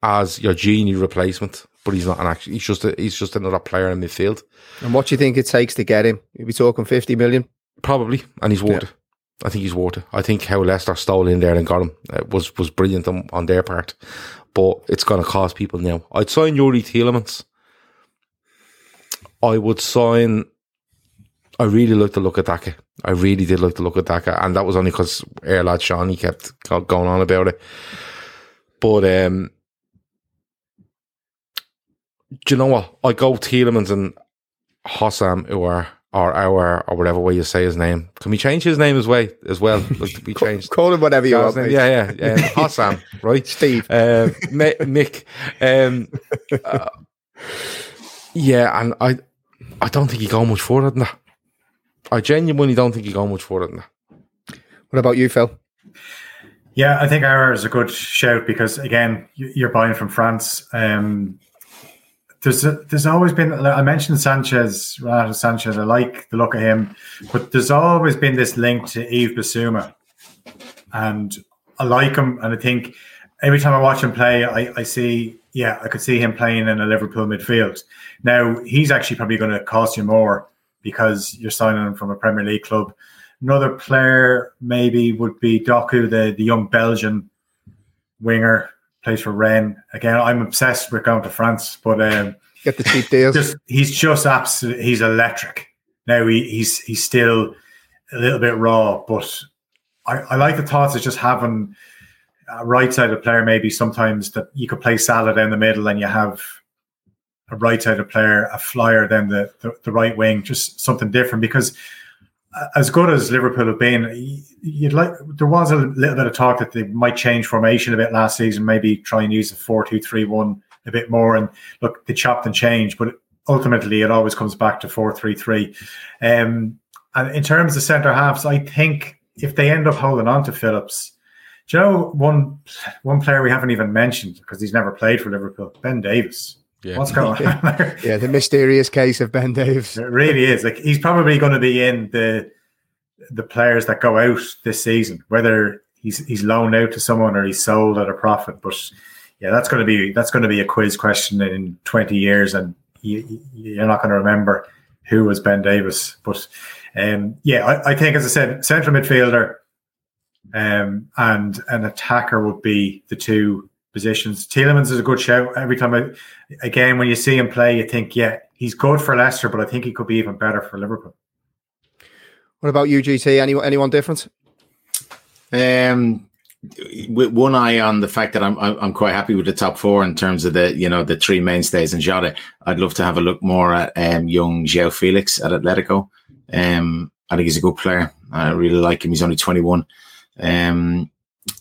as your Gini replacement, but he's not an actual. He's just a, he's just another player in midfield. And what do you think it takes to get him? You'll be talking fifty million, probably, and he's worth yeah. it. I think he's worth it. I think how Leicester stole in there and got him uh, was was brilliant on, on their part, but it's going to cost people now. I'd sign Youri Tielemans. I would sign I really liked the look at Daka. I really did like the look at Daka, and that was only because Air Lad Shawnee kept going on about it. But um, do you know what? I go Tielemans and Hossam, who are or our or whatever way you say his name. Can we change his name as well? As well, like to be changed. Call him whatever you want. Name? Yeah, yeah, um, Hossam, right? Steve. uh, Mick. Um, uh, yeah, and I, I don't think he go much further than that. I genuinely don't think he go much further than that. What about you, Phil? Yeah, I think Aouar is a good shout because again, you- you're buying from France. Um, there's a, there's always been. I mentioned Sanches, Renato Sanches. I like the look of him, but there's always been this link to Yves Bissouma, and I like him. And I think every time I watch him play, I, I see, yeah, I could see him playing in a Liverpool midfield. Now he's actually probably going to cost you more because you're signing him from a Premier League club. Another player maybe would be Doku, the, the young Belgian winger, plays for Rennes. Again, I'm obsessed with going to France, but um, Get the cheap deals. just he's just absolutely He's electric. Now he, he's he's still a little bit raw, but I, I like the thoughts of just having a right sided player. Maybe sometimes that you could play Salah down the middle, and you have a right sided player, a flyer, then the, the the right wing, just something different. Because as good as Liverpool have been, you'd like there was a little bit of talk that they might change formation a bit last season, maybe try and use the four two three one a bit more. And look, they chopped and changed, but ultimately it always comes back to four three three. Um, and in terms of centre halves, I think if they end up holding on to Phillips, do you know one one player we haven't even mentioned because he's never played for Liverpool, Ben Davies. Yeah. What's going on there? yeah, the mysterious case of Ben Davies. It really is. Like he's probably going to be in the the players that go out this season, whether he's he's loaned out to someone or he's sold at a profit. But yeah, that's going to be that's going to be a quiz question in twenty years, and you, you're not going to remember who was Ben Davies. But um, yeah, I, I think as I said, central midfielder um, and an attacker would be the two positions. Tielemans is a good shout. Every time I, again, when you see him play, you think, yeah, he's good for Leicester, but I think he could be even better for Liverpool. What about UGT? Any, anyone different? Um, with one eye on the fact that I'm I'm I'm quite happy with the top four in terms of the you know the three mainstays in Jota. I'd love to have a look more at um, young João Felix at Atletico. Um, I think he's a good player. I really like him. He's only 21. Um, in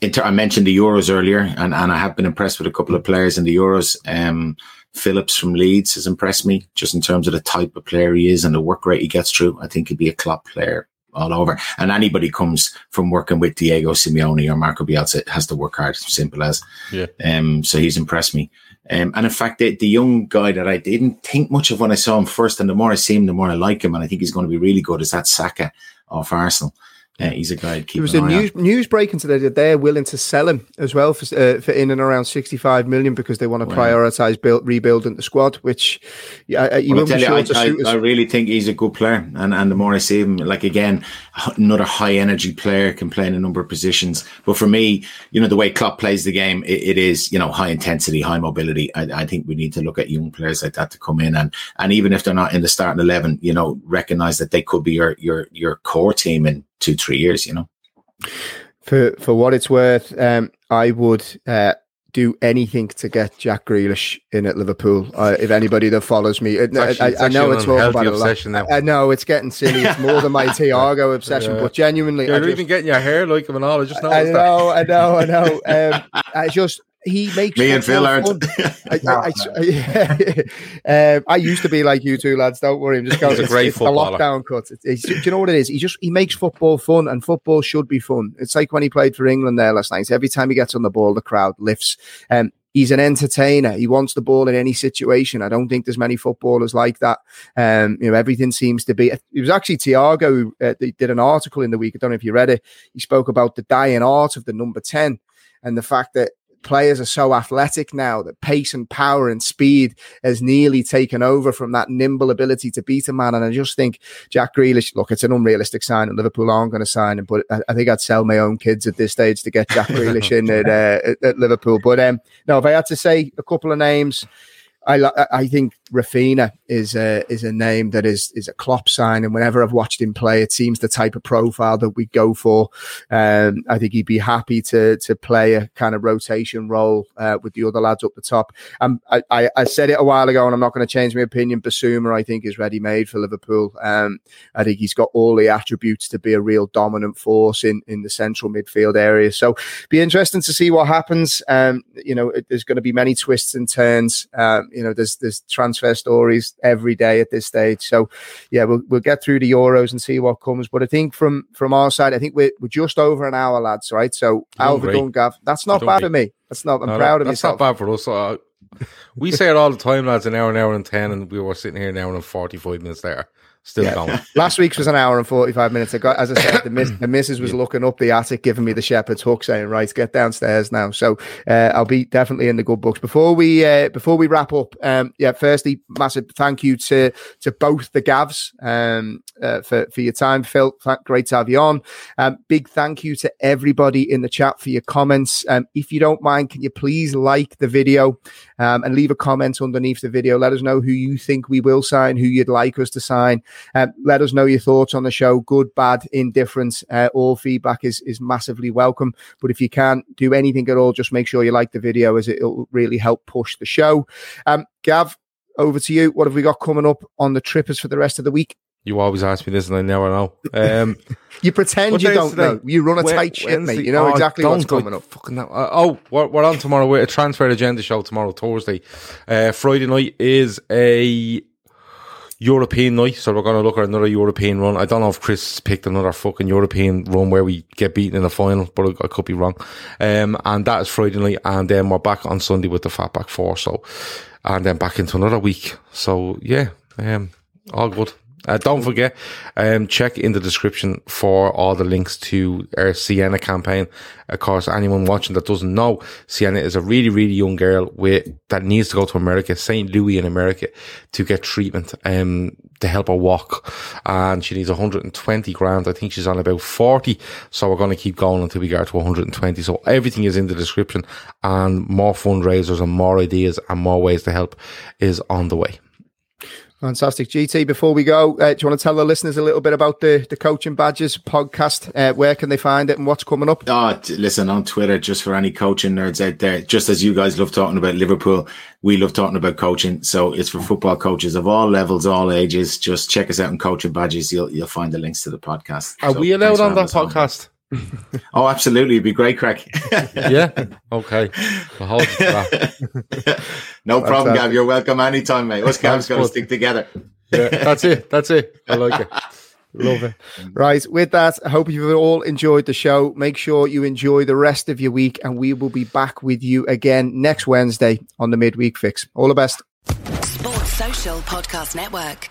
ter- I mentioned the Euros earlier, and, and I have been impressed with a couple of players in the Euros. Um, Phillips from Leeds has impressed me just in terms of the type of player he is and the work rate he gets through. I think he'd be a Klopp player all over. And anybody comes from working with Diego Simeone or Marco Bielsa has to work hard. Simple as. Yeah. Um. So he's impressed me. Um. And in fact, the, the young guy that I didn't think much of when I saw him first, and the more I see him, the more I like him, and I think he's going to be really good. Is that Saka off Arsenal? Uh, he's a guy. There was a news news breaking today that they're willing to sell him as well for uh, for in and around sixty five million because they want to Wow. prioritize build, rebuilding the squad. Which yeah, you Well, I won't be tell you, I, I, I really think he's a good player, and and the more I see him, like again, another high energy player can play in a number of positions. But for me, you know, the way Klopp plays the game, it, it is you know high intensity, high mobility. I, I think we need to look at young players like that to come in, and and even if they're not in the starting eleven, you know, recognize that they could be your your your core team in two three years. You know, For for what it's worth, um, I would uh, do anything to get Jack Grealish in at Liverpool. Uh, if anybody that follows me, I, I, actually- it's I know it's an talking unhealthy about it a lot. obsession now. I know it's getting silly. It's more than my Tiago obsession, Yeah. but genuinely, I You're just, even getting your hair like him and all. I just I know, I know, I know. Um, I just he makes me and Phil football aren't. fun. I, I, I, yeah. um, I used to be like you two lads. Don't worry, I'm just going. He's a great it's the footballer. lockdown cut. It's, it's, do you know what it is? He just he makes football fun, and football should be fun. It's like when he played for England there last night. Every time he gets on the ball, the crowd lifts. Um, he's an entertainer. He wants the ball in any situation. I don't think there's many footballers like that. Um, you know, everything seems to be. It was actually Tiago who uh, did an article in the week. I don't know if you read it. He spoke about the dying art of the number ten and the fact that players are so athletic now that pace and power and speed has nearly taken over from that nimble ability to beat a man. And I just think Jack Grealish, look, it's an unrealistic sign, and Liverpool aren't going to sign him. But I, I think I'd sell my own kids at this stage to get Jack Grealish in at, uh, at, at Liverpool. But um, no, if I had to say a couple of names, I I think Raphinha is a is a name that is is a Klopp sign, and whenever I've watched him play, it seems the type of profile that we go for. Um, I think he'd be happy to to play a kind of rotation role uh, with the other lads up the top. Um, I, I, I said it a while ago, and I'm not going to change my opinion. Bissouma, I think, is ready made for Liverpool. Um, I think he's got all the attributes to be a real dominant force in in the central midfield area. So, be interesting to see what happens. Um, you know, it, there's going to be many twists and turns. Um, you know, there's there's transfer stories every day at this stage. So, yeah, we'll we'll get through the Euros and see what comes. But I think from from our side, I think we're we're just over an hour, lads. Right? So, Alva Gav, that's not bad of me. That's not. I'm no, proud of that's myself. That's not bad for us. Uh, we say it all the time, lads. An hour, an hour and ten, and we were sitting here an hour and forty-five minutes there. Still yeah. going. Last week's was an hour and 45 minutes. I got, as I said, the, miss, the missus was yeah. looking up the attic, giving me the shepherd's hook, saying, right, get downstairs now. So uh, I'll be definitely in the good books. Before we uh, before we wrap up, um, yeah, firstly, massive thank you to to both the Gavs um, uh, for, for your time. Phil, great to have you on. Um, big thank you to everybody in the chat for your comments. Um, if you don't mind, can you please like the video um, and leave a comment underneath the video? Let us know who you think we will sign, who you'd like us to sign. Um, let us know your thoughts on the show, good, bad, indifference. Uh, all feedback is is massively welcome. But if you can't do anything at all, just make sure you like the video, as it'll really help push the show. Um, Gav, over to you. What have we got coming up on the trippers for the rest of the week? You always ask me this, and I never know. Um, you pretend you don't know. You run a tight ship, mate. You know oh, exactly what's coming up. Fucking uh, oh, we're, on tomorrow. we're, on tomorrow with a transfer agenda show tomorrow, Thursday. Uh, Friday night is a European night, so we're going to look at another European run. I don't know if Chris picked another fucking European run where we get beaten in the final, but I, could be wrong. Um, and that is Friday night, and then we're back on Sunday with the Fatback Four. So, and then back into another week. So yeah, um, all good. Uh, don't forget, um, check in the description for all the links to our Sienna campaign. Of course, anyone watching that doesn't know, Sienna is a really, really young girl with that needs to go to America, St. Louis in America, to get treatment, um, to help her walk. And she needs 120 grand. I think she's on about 40. So we're going to keep going until we get to 120. So everything is in the description and more fundraisers and more ideas and more ways to help is on the way. Fantastic. GT, before we go, uh, do you want to tell the listeners a little bit about the, the Coaching Badges podcast? Uh, where can they find it and what's coming up? Oh, listen, on Twitter, just for any coaching nerds out there, just as you guys love talking about Liverpool, we love talking about coaching. So it's for football coaches of all levels, all ages. Just check us out on Coaching Badges. You'll, you'll find the links to the podcast. Are so we allowed on that podcast? oh, absolutely. It'd be great crack. yeah. Okay. no problem, Gav. You're welcome anytime, mate. Us Gav's going to stick together. yeah, that's it. That's it. I like it. Love it. Right. With that, I hope you've all enjoyed the show. Make sure you enjoy the rest of your week, and we will be back with you again next Wednesday on the Midweek Fix. All the best. Sports Social Podcast Network.